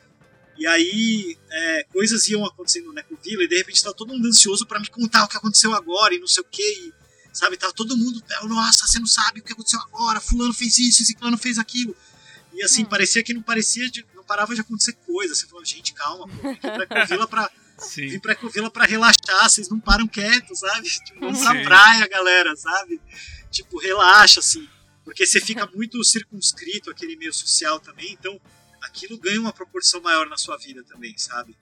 e aí é, coisas iam acontecendo na Ecovila, e de repente tá todo mundo ansioso para me contar o que aconteceu agora, e não sei o quê, e, sabe? Tava todo mundo, nossa, você não sabe o que aconteceu agora, fulano fez isso, esse clã fez aquilo. E assim, hum. parecia que não parecia de, não parava de acontecer coisa. Você falou, gente, calma, pô, vim pra Ecovila pra, vim pra Ecovila pra relaxar, vocês não param quietos, sabe? Tipo, vamos Sim. na praia, galera, sabe? Tipo, relaxa, assim. Porque você fica muito circunscrito aquele meio social também, então aquilo ganha uma proporção maior na sua vida também, sabe?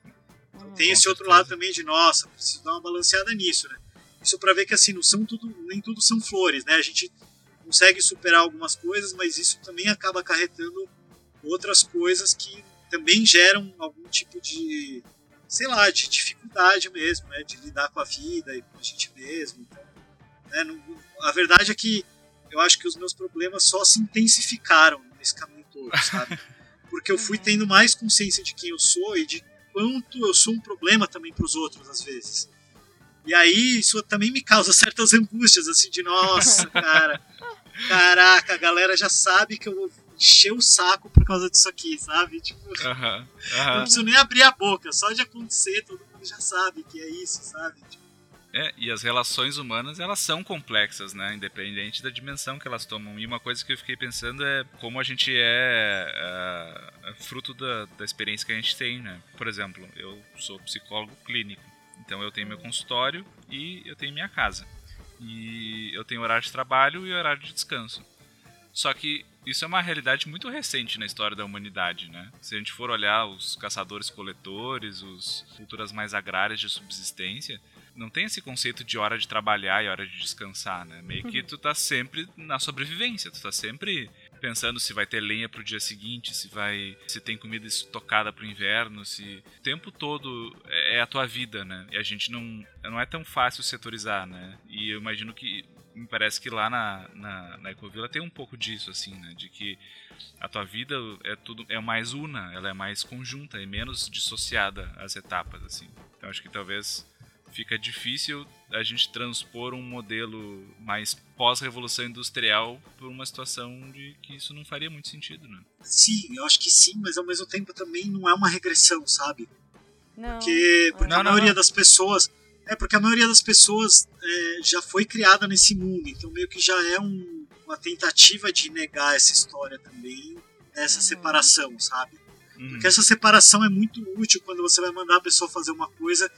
Então, tem esse outro lado também de, nossa, preciso dar uma balanceada nisso, né? Isso para ver que assim, não são tudo, nem tudo são flores, né? A gente consegue superar algumas coisas, mas isso também acaba acarretando outras coisas que também geram algum tipo de, sei lá, de dificuldade mesmo, né? De lidar com a vida e com a gente mesmo. Então, né? a verdade é que eu acho que os meus problemas só se intensificaram nesse caminho todo, sabe? Porque eu fui tendo mais consciência de quem eu sou e de quanto eu sou um problema também para os outros às vezes. E aí isso também me causa certas angústias, assim, de nossa, cara, caraca, a galera já sabe que eu vou encher o saco por causa disso aqui, sabe? Tipo, uh -huh, uh -huh. não preciso nem abrir a boca, só de acontecer, todo mundo já sabe que é isso, sabe? Tipo, é, e as relações humanas, elas são complexas, né? Independente da dimensão que elas tomam. E uma coisa que eu fiquei pensando é como a gente é, é, é fruto da, da experiência que a gente tem, né? Por exemplo, eu sou psicólogo clínico. Então eu tenho meu consultório e eu tenho minha casa. E eu tenho horário de trabalho e horário de descanso. Só que isso é uma realidade muito recente na história da humanidade, né? Se a gente for olhar os caçadores-coletores, as culturas mais agrárias de subsistência, não tem esse conceito de hora de trabalhar e hora de descansar, né? Meio que tu tá sempre na sobrevivência, tu tá sempre pensando se vai ter lenha pro dia seguinte, se vai se tem comida estocada pro inverno, se o tempo todo é, é a tua vida, né? E a gente não não é tão fácil setorizar, né? E eu imagino que me parece que lá na, na, na Ecovila tem um pouco disso, assim, né? De que a tua vida é tudo é mais una, ela é mais conjunta, é menos dissociada as etapas, assim. Então acho que talvez fica difícil a gente transpor um modelo mais pós-revolução industrial por uma situação de que isso não faria muito sentido, né? Sim, eu acho que sim, mas ao mesmo tempo também não é uma regressão, sabe? Não. Porque, porque não, a maioria não. das pessoas. É porque a maioria das pessoas é, já foi criada nesse mundo, então meio que já é um, uma tentativa de negar essa história também, essa uhum. separação, sabe? Uhum. Porque essa separação é muito útil quando você vai mandar a pessoa fazer uma coisa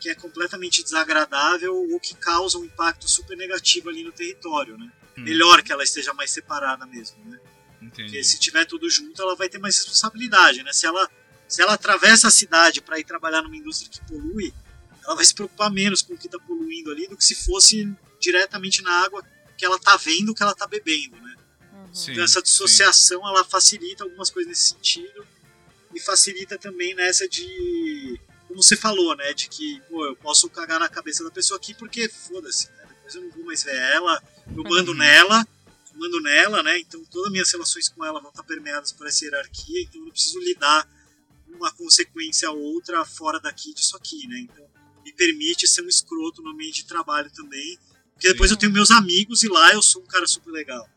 que é completamente desagradável ou que causa um impacto super negativo ali no território, né? Hum. Melhor que ela esteja mais separada mesmo, né? Entendi. Porque se tiver tudo junto, ela vai ter mais responsabilidade, né? Se ela, se ela atravessa a cidade para ir trabalhar numa indústria que polui, ela vai se preocupar menos com o que está poluindo ali do que se fosse diretamente na água que ela está vendo, que ela está bebendo, né? Uhum. Sim, então essa dissociação, sim. ela facilita algumas coisas nesse sentido e facilita também nessa de como você falou, né? De que, pô, eu posso cagar na cabeça da pessoa aqui porque foda-se, né? Depois eu não vou mais ver ela, eu mando uhum. nela, eu mando nela, né? Então todas as minhas relações com ela vão estar permeadas por essa hierarquia, então eu não preciso lidar com uma consequência ou outra fora daqui disso aqui, né? Então me permite ser um escroto no ambiente de trabalho também, porque depois Sim. eu tenho meus amigos e lá eu sou um cara super legal.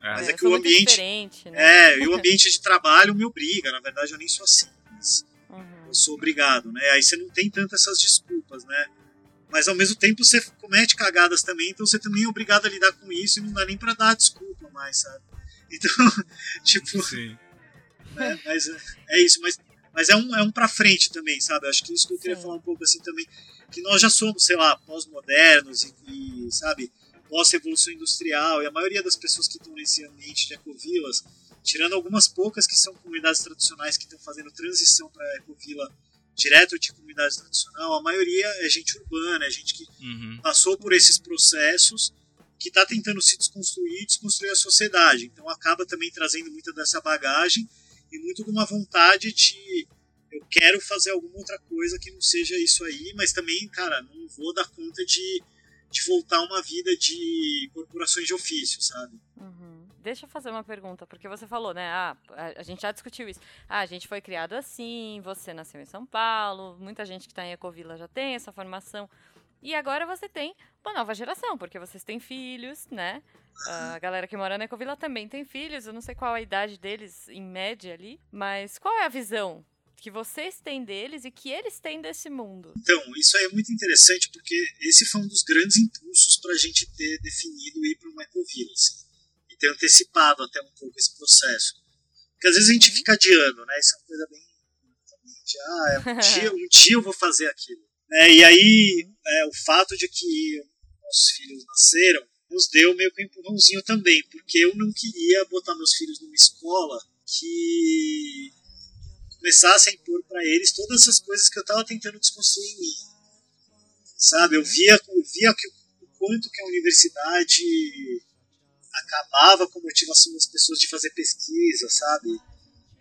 É. Mas é, é que o ambiente. Né? É, e o ambiente de trabalho me obriga, na verdade eu nem sou assim. Mas sou obrigado, né? Aí você não tem tanto essas desculpas, né? Mas ao mesmo tempo você comete cagadas também, então você também é obrigado a lidar com isso e não dá nem para dar desculpa mais, sabe? Então, tipo. Sim. Né? Mas é isso, mas, mas é um, é um pra frente também, sabe? Acho que isso que eu queria Sim. falar um pouco assim também, que nós já somos, sei lá, pós-modernos e, e, sabe, pós-revolução industrial, e a maioria das pessoas que estão nesse ambiente de ecovilas tirando algumas poucas que são comunidades tradicionais que estão fazendo transição para a ecovila direto de comunidades tradicional, a maioria é gente urbana, é gente que uhum. passou por esses processos, que está tentando se desconstruir e desconstruir a sociedade. Então acaba também trazendo muita dessa bagagem e muito de uma vontade de eu quero fazer alguma outra coisa que não seja isso aí, mas também, cara, não vou dar conta de, de voltar a uma vida de corporações de ofício, sabe? Uhum. Deixa eu fazer uma pergunta, porque você falou, né? Ah, a, a, gente já discutiu isso. Ah, a gente foi criado assim, você nasceu em São Paulo, muita gente que está em Ecovila já tem essa formação. E agora você tem uma nova geração, porque vocês têm filhos, né? A galera que mora na Ecovila também tem filhos. Eu não sei qual a idade deles, em média ali, mas qual é a visão que vocês têm deles e que eles têm desse mundo. Então, isso aí é muito interessante porque esse foi um dos grandes impulsos para a gente ter definido ir para uma ecovila, assim, e ter antecipado até um pouco esse processo. Porque às vezes a gente uhum. fica adiando, né? Isso é uma coisa bem. Ah, é um, dia, um dia eu vou fazer aquilo. É, e aí, é, o fato de que nossos filhos nasceram nos deu meio que um empurrãozinho também, porque eu não queria botar meus filhos numa escola que começasse a impor para eles todas essas coisas que eu estava tentando desconstruir em mim. Sabe, eu uhum. via, eu via que, o quanto que a universidade acabava com a motivação das pessoas de fazer pesquisa, sabe?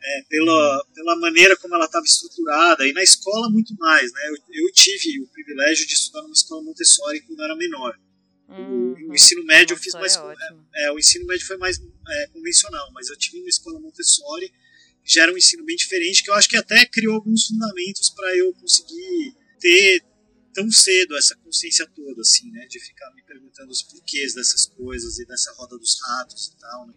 É, pela, pela maneira como ela estava estruturada, e na escola muito mais, né? Eu, eu, tive o privilégio de estudar numa escola Montessori quando eu era menor. Uhum. O, o, ensino médio eu fiz mais. É, é, o ensino médio foi mais é, convencional, mas eu tive uma escola Montessori que já era um ensino bem diferente, que eu acho que até criou alguns fundamentos para eu conseguir ter tão cedo essa consciência toda, assim, né? De ficar me perguntando os porquês dessas coisas e dessa roda dos ratos e tal, né?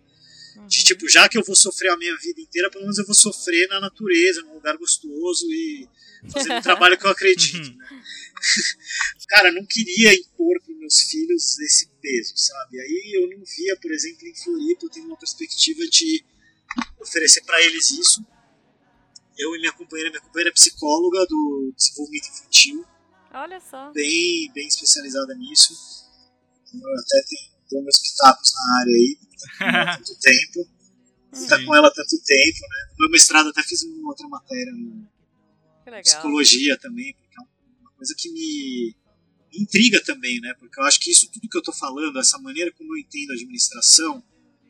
Uhum. De, tipo, já que eu vou sofrer a minha vida inteira, pelo menos eu vou sofrer na natureza, num lugar gostoso e fazendo um trabalho que eu acredito, uhum. né? Cara, não queria impor para meus filhos esse peso, sabe? Aí eu não via, por exemplo, em Floripa, eu tenho uma perspectiva de oferecer para eles isso. Eu e minha companheira, minha companheira é psicóloga do desenvolvimento infantil. Olha só. Bem, bem especializada nisso. Eu até tenho, tenho meus pitacos na área aí, há tanto tempo. Está com ela há tanto tempo, né? No meu mestrado até fiz uma outra matéria em psicologia também, porque é uma coisa que me intriga também, né? Porque eu acho que isso tudo que eu estou falando, essa maneira como eu entendo a administração,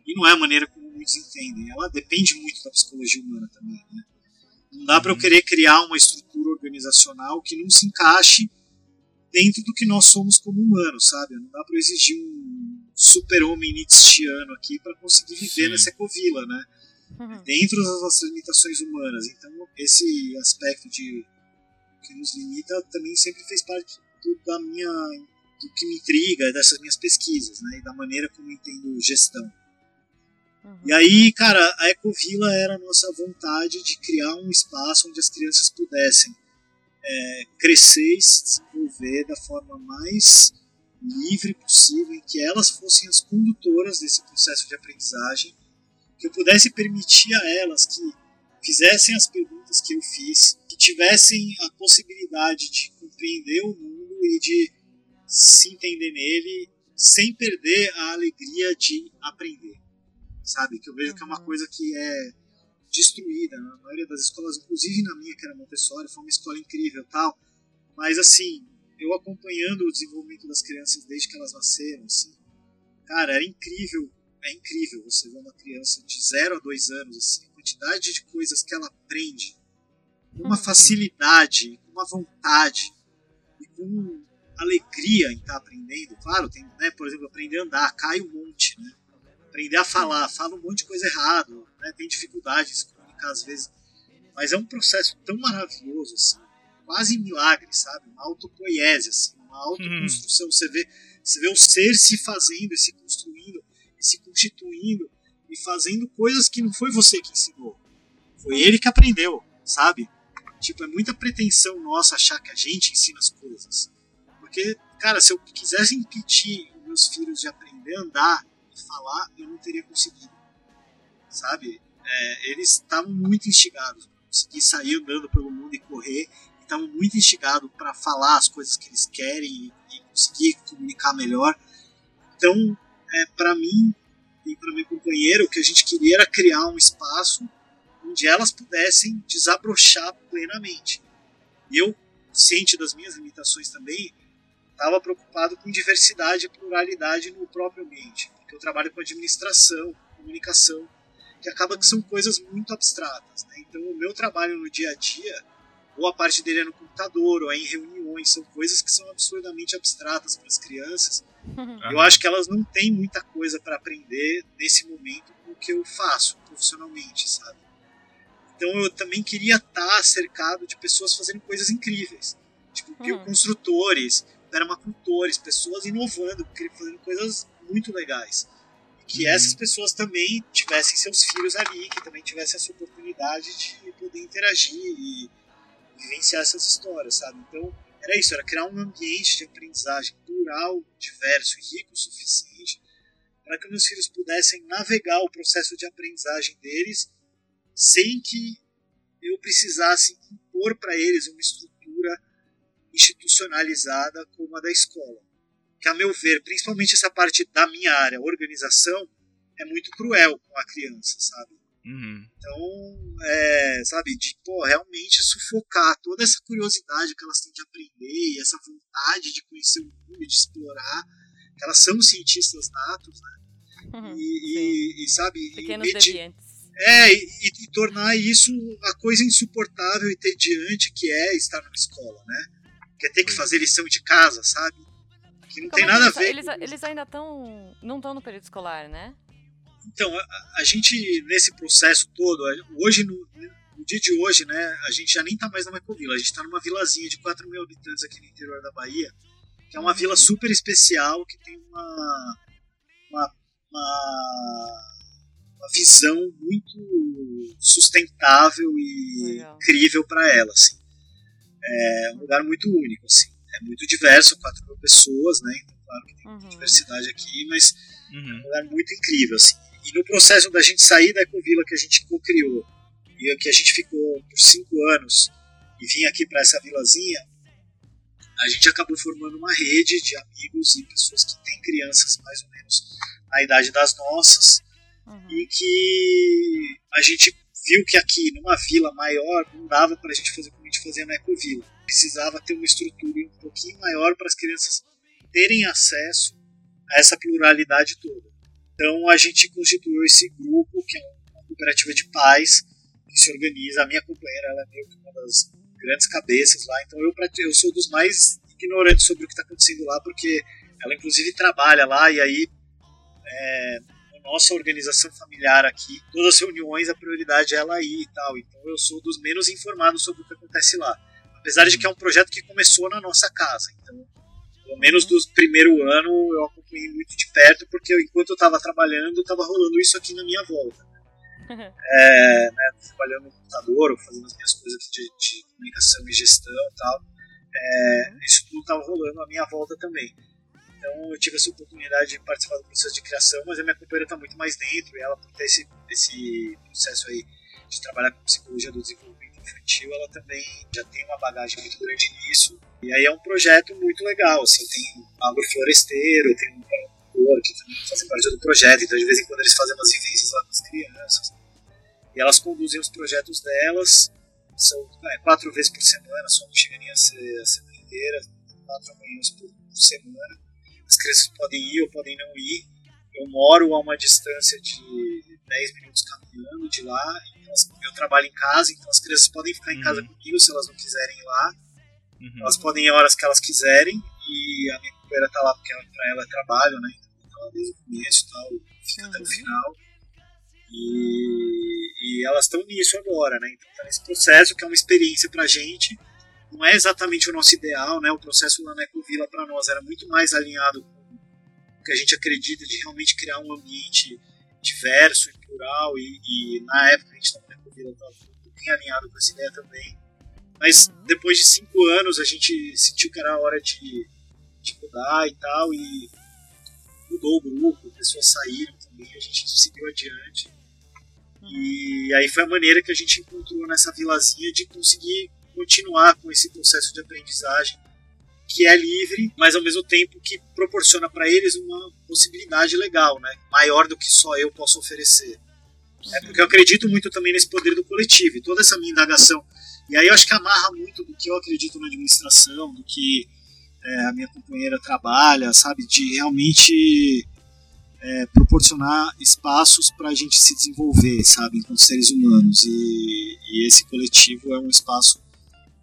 e não é a maneira como muitos entendem, ela depende muito da psicologia humana também, né? Não dá para eu uhum. querer criar uma estrutura organizacional que não se encaixe dentro do que nós somos como humanos, sabe? Não dá para exigir um super-homem nietzscheano aqui para conseguir viver Sim. nessa ecovila, né? Uhum. Dentro das nossas limitações humanas. Então, esse aspecto de que nos limita também sempre fez parte do, da minha do que me intriga dessas minhas pesquisas, né? E da maneira como entendo gestão. Uhum. E aí, cara, a Ecovila era a nossa vontade de criar um espaço onde as crianças pudessem é, crescer e se desenvolver da forma mais livre possível, em que elas fossem as condutoras desse processo de aprendizagem, que eu pudesse permitir a elas que fizessem as perguntas que eu fiz, que tivessem a possibilidade de compreender o mundo e de se entender nele sem perder a alegria de aprender sabe? Que eu vejo que é uma coisa que é destruída na maioria das escolas, inclusive na minha, que era Montessori, foi uma escola incrível tal. Mas, assim, eu acompanhando o desenvolvimento das crianças desde que elas nasceram, assim, cara, era incrível, é incrível você ver uma criança de 0 a 2 anos, assim, a quantidade de coisas que ela aprende, com uma uhum. facilidade, com uma vontade, e com alegria em estar tá aprendendo. Claro, tem, né, por exemplo, aprender a andar, cai um monte, né? Aprender a falar, fala um monte de coisa errado, né? tem dificuldade de se comunicar às vezes, mas é um processo tão maravilhoso, assim, quase milagre, sabe? Uma autopoiese, assim, uma autoconstrução. Hum. Você, vê, você vê o ser se fazendo e se construindo, se constituindo, e fazendo coisas que não foi você que ensinou, foi ele que aprendeu, sabe? Tipo, é muita pretensão nossa achar que a gente ensina as coisas. Porque, cara, se eu quisesse impedir meus filhos de aprender a andar falar, eu não teria conseguido. Sabe? É, eles estavam muito instigados para conseguir sair andando pelo mundo e correr. Estavam muito instigados para falar as coisas que eles querem e, e conseguir comunicar melhor. Então, é, para mim e para meu companheiro, o que a gente queria era criar um espaço onde elas pudessem desabrochar plenamente. Eu, ciente das minhas limitações também, estava preocupado com diversidade e pluralidade no próprio ambiente que eu trabalho com administração, comunicação, que acaba que são coisas muito abstratas. Né? Então, o meu trabalho no dia a dia, ou a parte dele é no computador, ou é em reuniões, são coisas que são absurdamente abstratas para as crianças. Uhum. Eu acho que elas não têm muita coisa para aprender nesse momento com o que eu faço profissionalmente, sabe? Então, eu também queria estar cercado de pessoas fazendo coisas incríveis, tipo uhum. bioconstrutores, permacultores, pessoas inovando, fazendo coisas muito legais. E que uhum. essas pessoas também tivessem seus filhos ali, que também tivessem essa oportunidade de poder poder interagir e vivenciar essas histórias, sabe? Então, era isso, era criar um ambiente de aprendizagem plural, diverso e rico o suficiente para que meus filhos pudessem navegar o processo de aprendizagem deles sem que eu precisasse impor para eles uma estrutura institucionalizada como a da escola. Que, a meu ver, principalmente essa parte da minha área, organização, é muito cruel com a criança, sabe? Uhum. Então, é, sabe, de pô, realmente sufocar toda essa curiosidade que elas têm de aprender e essa vontade de conhecer o mundo e de explorar, que elas são cientistas natos, né? Uhum, e, e, e, sabe, Pequenos e, deviantes. é, e, e, tornar isso a coisa insuportável e tediante que é estar na escola, né? Que é ter que fazer lição de casa, sabe? Que não Como tem nada a ver. Eles, eles ainda estão. não estão no período escolar, né? Então, a, a gente, nesse processo todo, hoje, no, no dia de hoje, né, a gente já nem tá mais na Microvila, a gente tá numa vilazinha de 4 mil habitantes aqui no interior da Bahia, que é uma Uhum. vila super especial, que tem uma, uma, uma, uma visão muito sustentável e Legal. incrível para ela, assim. É um lugar muito único, assim. É muito diverso, 4 mil pessoas, né, então claro que tem Uhum. diversidade aqui, mas Uhum. um lugar muito incrível, assim. E no processo da gente sair da Ecovila que a gente co-criou e que a gente ficou por cinco anos e vir aqui para essa vilazinha, a gente acabou formando uma rede de amigos e pessoas que têm crianças mais ou menos na idade das nossas Uhum. e que a gente viu que aqui numa vila maior não dava para a gente fazer como a gente fazia na Ecovila. Precisava ter uma estrutura um pouquinho maior para as crianças terem acesso a essa pluralidade toda. Então a gente constituiu esse grupo, que é uma cooperativa de pais, que se organiza. A minha companheira ela é meio que uma das grandes cabeças lá, então eu, eu sou dos mais ignorantes sobre o que está acontecendo lá, porque ela inclusive trabalha lá e aí é, nossa organização familiar aqui, todas as reuniões, a prioridade é ela ir e tal. Então eu sou dos menos informados sobre o que acontece lá. Apesar de que é um projeto que começou na nossa casa. Então, pelo menos do primeiro ano, eu acompanhei muito de perto, porque eu, enquanto eu estava trabalhando, estava rolando isso aqui na minha volta. É, né, trabalhando no computador, fazendo as minhas coisas de, de comunicação e gestão e tal. É, isso tudo estava rolando à minha volta também. Então eu tive essa oportunidade de participar do processo de criação, mas a minha companheira está muito mais dentro, e ela, por ter esse, esse processo aí de trabalhar com psicologia do desenvolvimento infantil, ela também já tem uma bagagem muito grande nisso. E aí é um projeto muito legal, assim, tem um agrofloresteiro, tem um produtor que também fazem parte do projeto, então de vez em quando eles fazem umas vivências lá com as crianças. E elas conduzem os projetos delas, são é, quatro vezes por semana, só não chega nem a ser a semana inteira, quatro manhãs por semana. As crianças podem ir ou podem não ir. Eu moro a uma distância de 10 minutos caminhando de lá. Eu trabalho em casa, então as crianças podem ficar em casa Uhum. comigo se elas não quiserem ir lá. Uhum. Elas podem ir a horas que elas quiserem. E a minha companheira tá lá porque ela, pra ela é trabalho, né? Então tá lá desde o começo e tal, fica até o Uhum. final. E, e elas estão nisso agora, né? Então tá nesse processo que é uma experiência pra gente. Não é exatamente o nosso ideal, né? O processo lá na Ecovila para nós era muito mais alinhado que a gente acredita de realmente criar um ambiente diverso e plural. E, e na época a gente estava na Ecovila, estava bem alinhado com essa ideia também. Mas depois de cinco anos a gente sentiu que era a hora de, de mudar e tal, e mudou o grupo, pessoas saíram também, a gente seguiu adiante. E aí foi a maneira que a gente encontrou nessa vilazinha de conseguir continuar com esse processo de aprendizagem que é livre, mas ao mesmo tempo que proporciona para eles uma possibilidade legal, né? maior do que só eu posso oferecer. É porque eu acredito muito também nesse poder do coletivo e toda essa minha indagação. E aí eu acho que amarra muito do que eu acredito na administração, do que é, a minha companheira trabalha, sabe? De realmente é, proporcionar espaços para a gente se desenvolver, sabe? Enquanto seres humanos. E, e esse coletivo é um espaço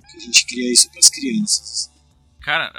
que a gente cria isso para as crianças. Cara,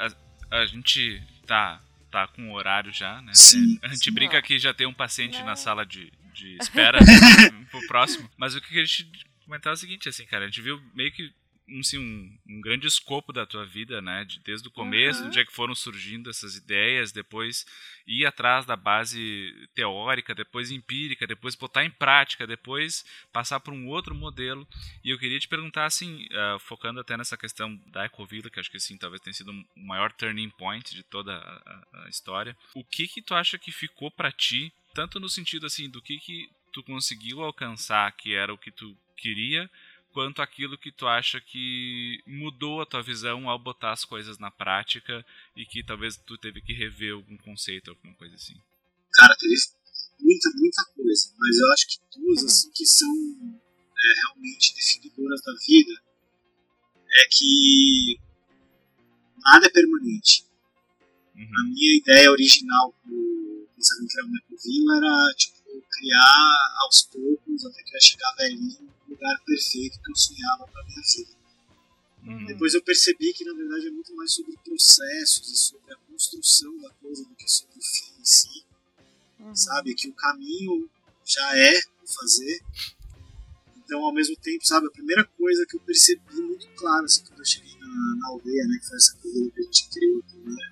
a, a gente tá, tá com horário já, né? Sim. A gente Sim. brinca que já tem um paciente Não. na sala de, de espera né, pro próximo. Mas o que a gente comentar é o seguinte, assim, cara, a gente viu meio que assim, um, um, grande escopo da tua vida, né? De, desde o começo, uhum. do dia que foram surgindo essas ideias, depois ir atrás da base teórica, depois empírica, depois botar em prática, depois passar para um outro modelo. E eu queria te perguntar, assim, uh, focando até nessa questão da Ecovila, que acho que assim, talvez tenha sido o maior turning point de toda a, a história. O que que tu acha que ficou para ti, tanto no sentido assim do que que tu conseguiu alcançar, que era o que tu queria, quanto aquilo que tu acha que mudou a tua visão ao botar as coisas na prática e que talvez tu teve que rever algum conceito, alguma coisa assim? Cara, teve muita, muita coisa, mas eu acho que duas uhum. assim que são é, realmente definidoras da vida é que nada é permanente. Uhum. A minha ideia original do Pensamento Criar uma Ecovila era tipo, criar aos poucos até que eu ia chegar velhinho lugar perfeito que eu sonhava para minha vida. Uhum. Depois eu percebi que na verdade é muito mais sobre processos e sobre a construção da coisa do que sobre o fim em si. Uhum. Sabe? Que o caminho já é o fazer. Então, ao mesmo tempo, sabe, a primeira coisa que eu percebi muito claro assim, quando eu cheguei na, na aldeia, né, que foi essa coisa que a gente criou primeiro,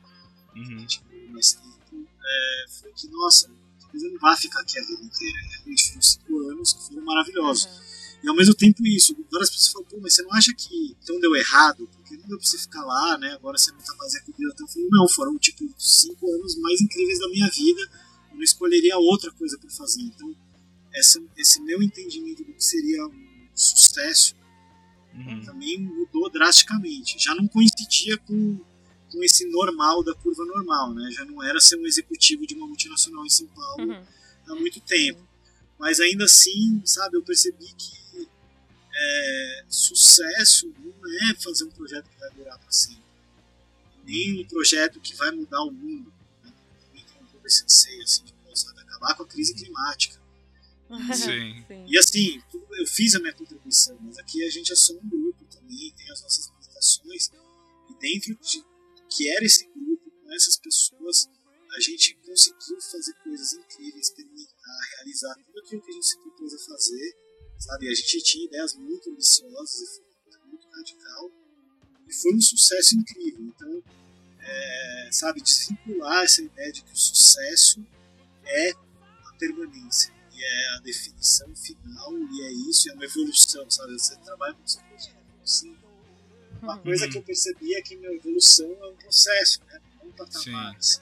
uhum. que a gente mais tempo, é, foi que, nossa, talvez eu não vá ficar aqui a vida inteira. Realmente foram cinco anos que foram maravilhosos. Uhum. E ao mesmo tempo isso, várias pessoas falam, pô, mas você não acha que então deu errado? Porque não deu pra você ficar lá, né? Agora você não tá mais vida. Então eu falei, não, foram tipo cinco anos mais incríveis da minha vida. Eu não escolheria outra coisa para fazer. Então, essa, esse meu entendimento do que seria um sucesso uhum. também mudou drasticamente. Já não coincidia com, com esse normal da curva normal, né? Já não era ser um executivo de uma multinacional em São Paulo uhum. há muito tempo. Mas ainda assim, sabe, eu percebi que é, sucesso não é fazer um projeto que vai durar para sempre. Nem um projeto que vai mudar o mundo. Né? Também tem um pouco esse anseio assim, de sabe, acabar com a crise climática. Sim. E assim, eu fiz a minha contribuição, mas aqui a gente é só um grupo também, tem as nossas limitações. E dentro de que era esse grupo, com essas pessoas, a gente conseguiu fazer coisas incríveis, experimentar, realizar tudo aquilo que a gente se propôs a fazer sabe? A gente tinha ideias muito ambiciosas e muito radical e foi um sucesso incrível. Então, é, sabe, desvincular essa ideia de que o sucesso é a permanência e é a definição final e é isso, é uma evolução, sabe? Você trabalha com você evolução. Uma coisa que eu percebi é que minha evolução é um processo, né? Não um patamar. Assim.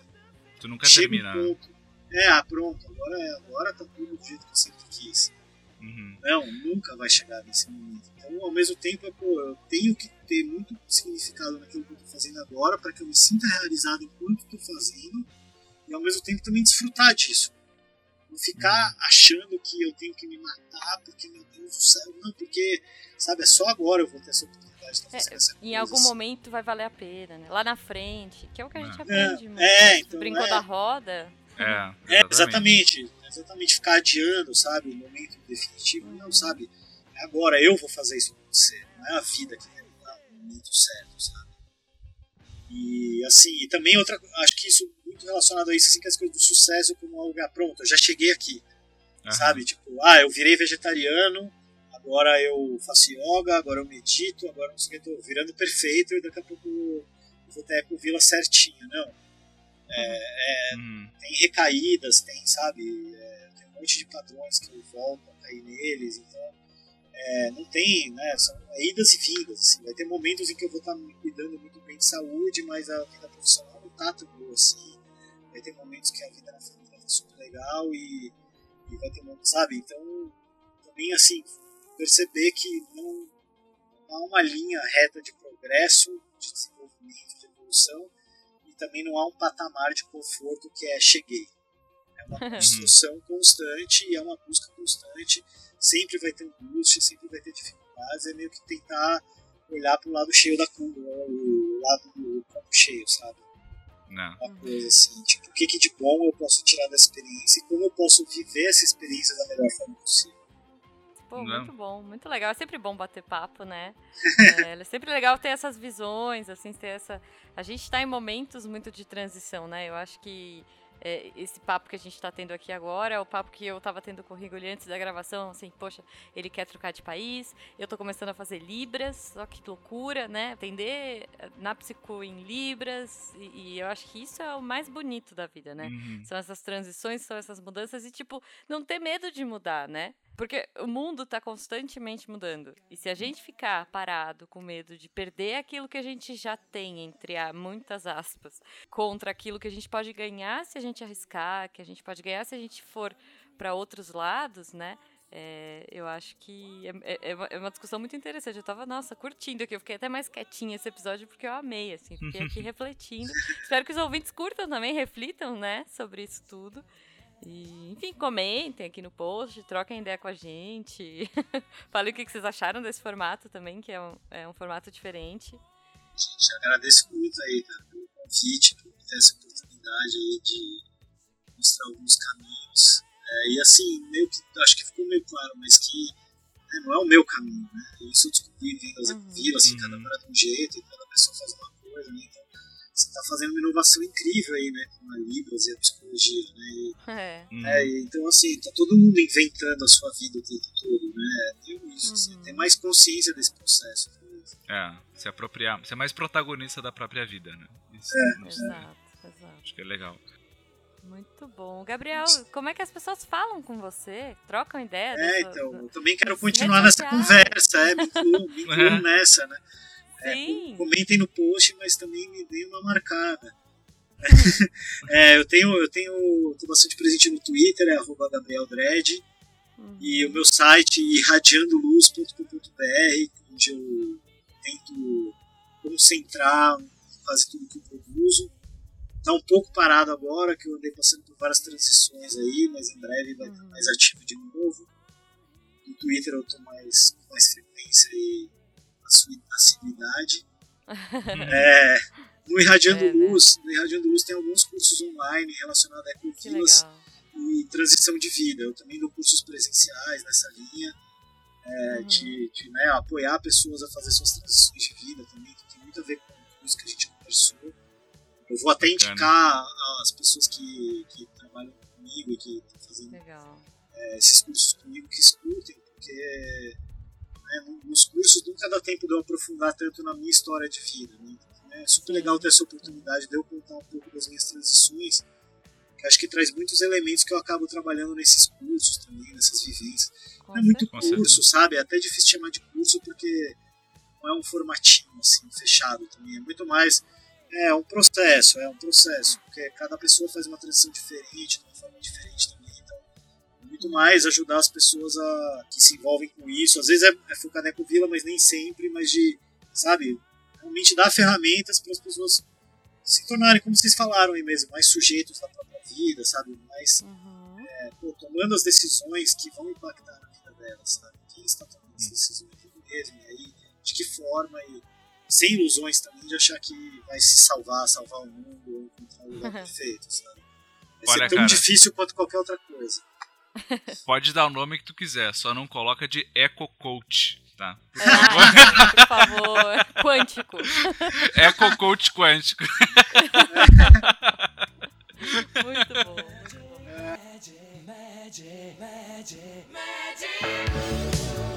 Tu nunca Chega termina. Um ponto, é, ah, pronto, agora, agora tá tudo do jeito que eu sempre quis. Uhum. Não, nunca vai chegar nesse momento. Então, ao mesmo tempo, pô, eu tenho que ter muito significado naquilo que eu estou fazendo agora para que eu me sinta realizado enquanto estou fazendo e, ao mesmo tempo, também desfrutar disso. Não ficar uhum. achando que eu tenho que me matar porque, meu Deus do céu, não, porque, sabe, é só agora eu vou ter essa oportunidade de estar fazendo é, essa Em algum assim. momento vai valer a pena, né? Lá na frente, que é o que a gente é. aprende. É, é então, brincou é. da roda. É, exatamente. Exatamente ficar adiando, sabe, o momento definitivo, não, sabe, é agora eu vou fazer isso acontecer, não é a vida que vai me dar o momento certo, sabe. E assim, e também outra, acho que isso muito relacionado a isso, assim, que as coisas do sucesso como algo, ah, pronto, eu já cheguei aqui, uhum. sabe, tipo, ah, eu virei vegetariano, agora eu faço yoga, agora eu medito, agora não sei o que, tô virando perfeito e daqui a pouco eu vou ter a vila certinha, não. É, é, hum. Tem recaídas, tem, sabe, monte de padrões que voltam a cair neles, então é, não tem, né, são idas e vindas, assim, vai ter momentos em que eu vou estar me cuidando muito bem de saúde, mas a vida profissional não está tão boa assim, vai ter momentos que a vida na família está super legal e, e vai ter momentos, sabe, então também assim, perceber que não, não há uma linha reta de progresso, de desenvolvimento, de evolução, também não há um patamar de conforto que é cheguei. É uma construção constante e é uma busca constante. Sempre vai ter angústia, sempre vai ter dificuldades. É meio que tentar olhar para o lado cheio da curva, o lado do copo cheio, sabe? Não. Uma coisa assim, tipo, o que, que de bom eu posso tirar da experiência e como eu posso viver essa experiência da melhor forma possível. Pô, muito bom, muito legal. É sempre bom bater papo, né? é, é, sempre legal ter essas visões, assim, ter essa. A gente está em momentos muito de transição, né? Eu acho que é, esse papo que a gente está tendo aqui agora, é o papo que eu estava tendo com o Rigoli antes da gravação, assim, poxa, ele quer trocar de país, eu estou começando a fazer Libras, só que loucura, né? Atender eh, na psico em Libras, e, e, eu acho que isso é o mais bonito da vida, né? Uhum. São essas transições, são essas mudanças, e, tipo, não ter medo de mudar, né? Porque o mundo está constantemente mudando. E se a gente ficar parado com medo de perder aquilo que a gente já tem, entre muitas aspas, contra aquilo que a gente pode ganhar se a gente arriscar, que a gente pode ganhar se a gente for para outros lados, né? É, eu acho que é, é, é, uma discussão muito interessante. Eu tava, nossa, curtindo aqui. Eu fiquei até mais quietinha esse episódio porque eu amei, assim. Fiquei aqui refletindo. Espero que os ouvintes curtam também, reflitam, né, sobre isso tudo. E, enfim, comentem aqui no post, troquem ideia com a gente. Falem o que vocês acharam desse formato também, que é um, é um formato diferente. Gente, agradeço muito aí tá, pelo convite, por ter essa oportunidade aí de mostrar alguns caminhos. É, e assim, meio que, acho que ficou meio claro, mas que né, não é o meu caminho, né? Isso eu descobri vendo as uhum. vilas, assim, cada hora de um jeito e cada pessoa faz uma coisa, né? Então, você está fazendo uma inovação incrível aí, né? Com a Libras e a psicologia, né? E, é. Hum. é. então, assim, tá todo mundo inventando a sua vida o tempo todo, né? Tem isso, assim, uhum. assim, tem mais consciência desse processo. É, se apropriar, ser mais protagonista da própria vida, né? Isso, é, exato, exato. Acho que é legal. Muito bom. Gabriel, como é que as pessoas falam com você? Trocam ideia? É, dessa, então, eu também quero continuar nessa conversa, é, me incluam, me nessa, né? É, comentem no post, mas também me deem uma marcada. é, eu tenho, eu tenho, tenho bastante presente no Twitter, é arroba Gabriel Dredd, uhum. e o meu site irradiandoluz.com.br, onde eu tento concentrar quase tudo que eu produzo. Está um pouco parado agora, que eu andei passando por várias transições aí, mas em breve vai estar uhum. mais ativo de novo. No Twitter eu estou mais, com mais frequência e assiduidade. é, no Irradiando é, né? Luz, no Irradiando Luz tem alguns cursos online relacionados a ecovilas e transição de vida. Eu também dou cursos presenciais nessa linha, é, uhum. de, de né, apoiar pessoas a fazer suas transições de vida também, que tem muito a ver com isso que a gente conversou. Eu vou até Bacana. indicar as pessoas que, que trabalham comigo e que estão fazendo é, esses cursos comigo que escutem, porque né? Nos cursos nunca dá tempo de eu aprofundar tanto na minha história de vida. Né? Então, é super legal ter essa oportunidade de eu contar um pouco das minhas transições, que acho que traz muitos elementos que eu acabo trabalhando nesses cursos também, nessas vivências. não é muito curso, sabe? É até difícil chamar de curso porque não é um formatinho assim, fechado também. É muito mais. É um processo, é um processo, porque cada pessoa faz uma transição diferente, de uma forma diferente também muito mais ajudar as pessoas a, que se envolvem com isso. Às vezes é, é focar na Ecovila, mas nem sempre, mas de, sabe, realmente dar ferramentas para as pessoas se tornarem, como vocês falaram aí mesmo, mais sujeitos da própria vida, sabe? Mais uhum. é, pô, tomando as decisões que vão impactar na vida delas, sabe? Quem está tomando as decisões mesmo, e aí de que forma, e sem ilusões também de achar que vai se salvar, salvar o mundo ou encontrar o lugar perfeito, sabe? Vai Olha, ser tão cara, difícil quanto qualquer outra coisa. Pode dar o nome que tu quiser, só não coloca de Eco Coach, tá? Por é, favor. por favor. Quântico. Eco Coach quântico. Muito bom. Muito bom. Magic, magic, magic, magic.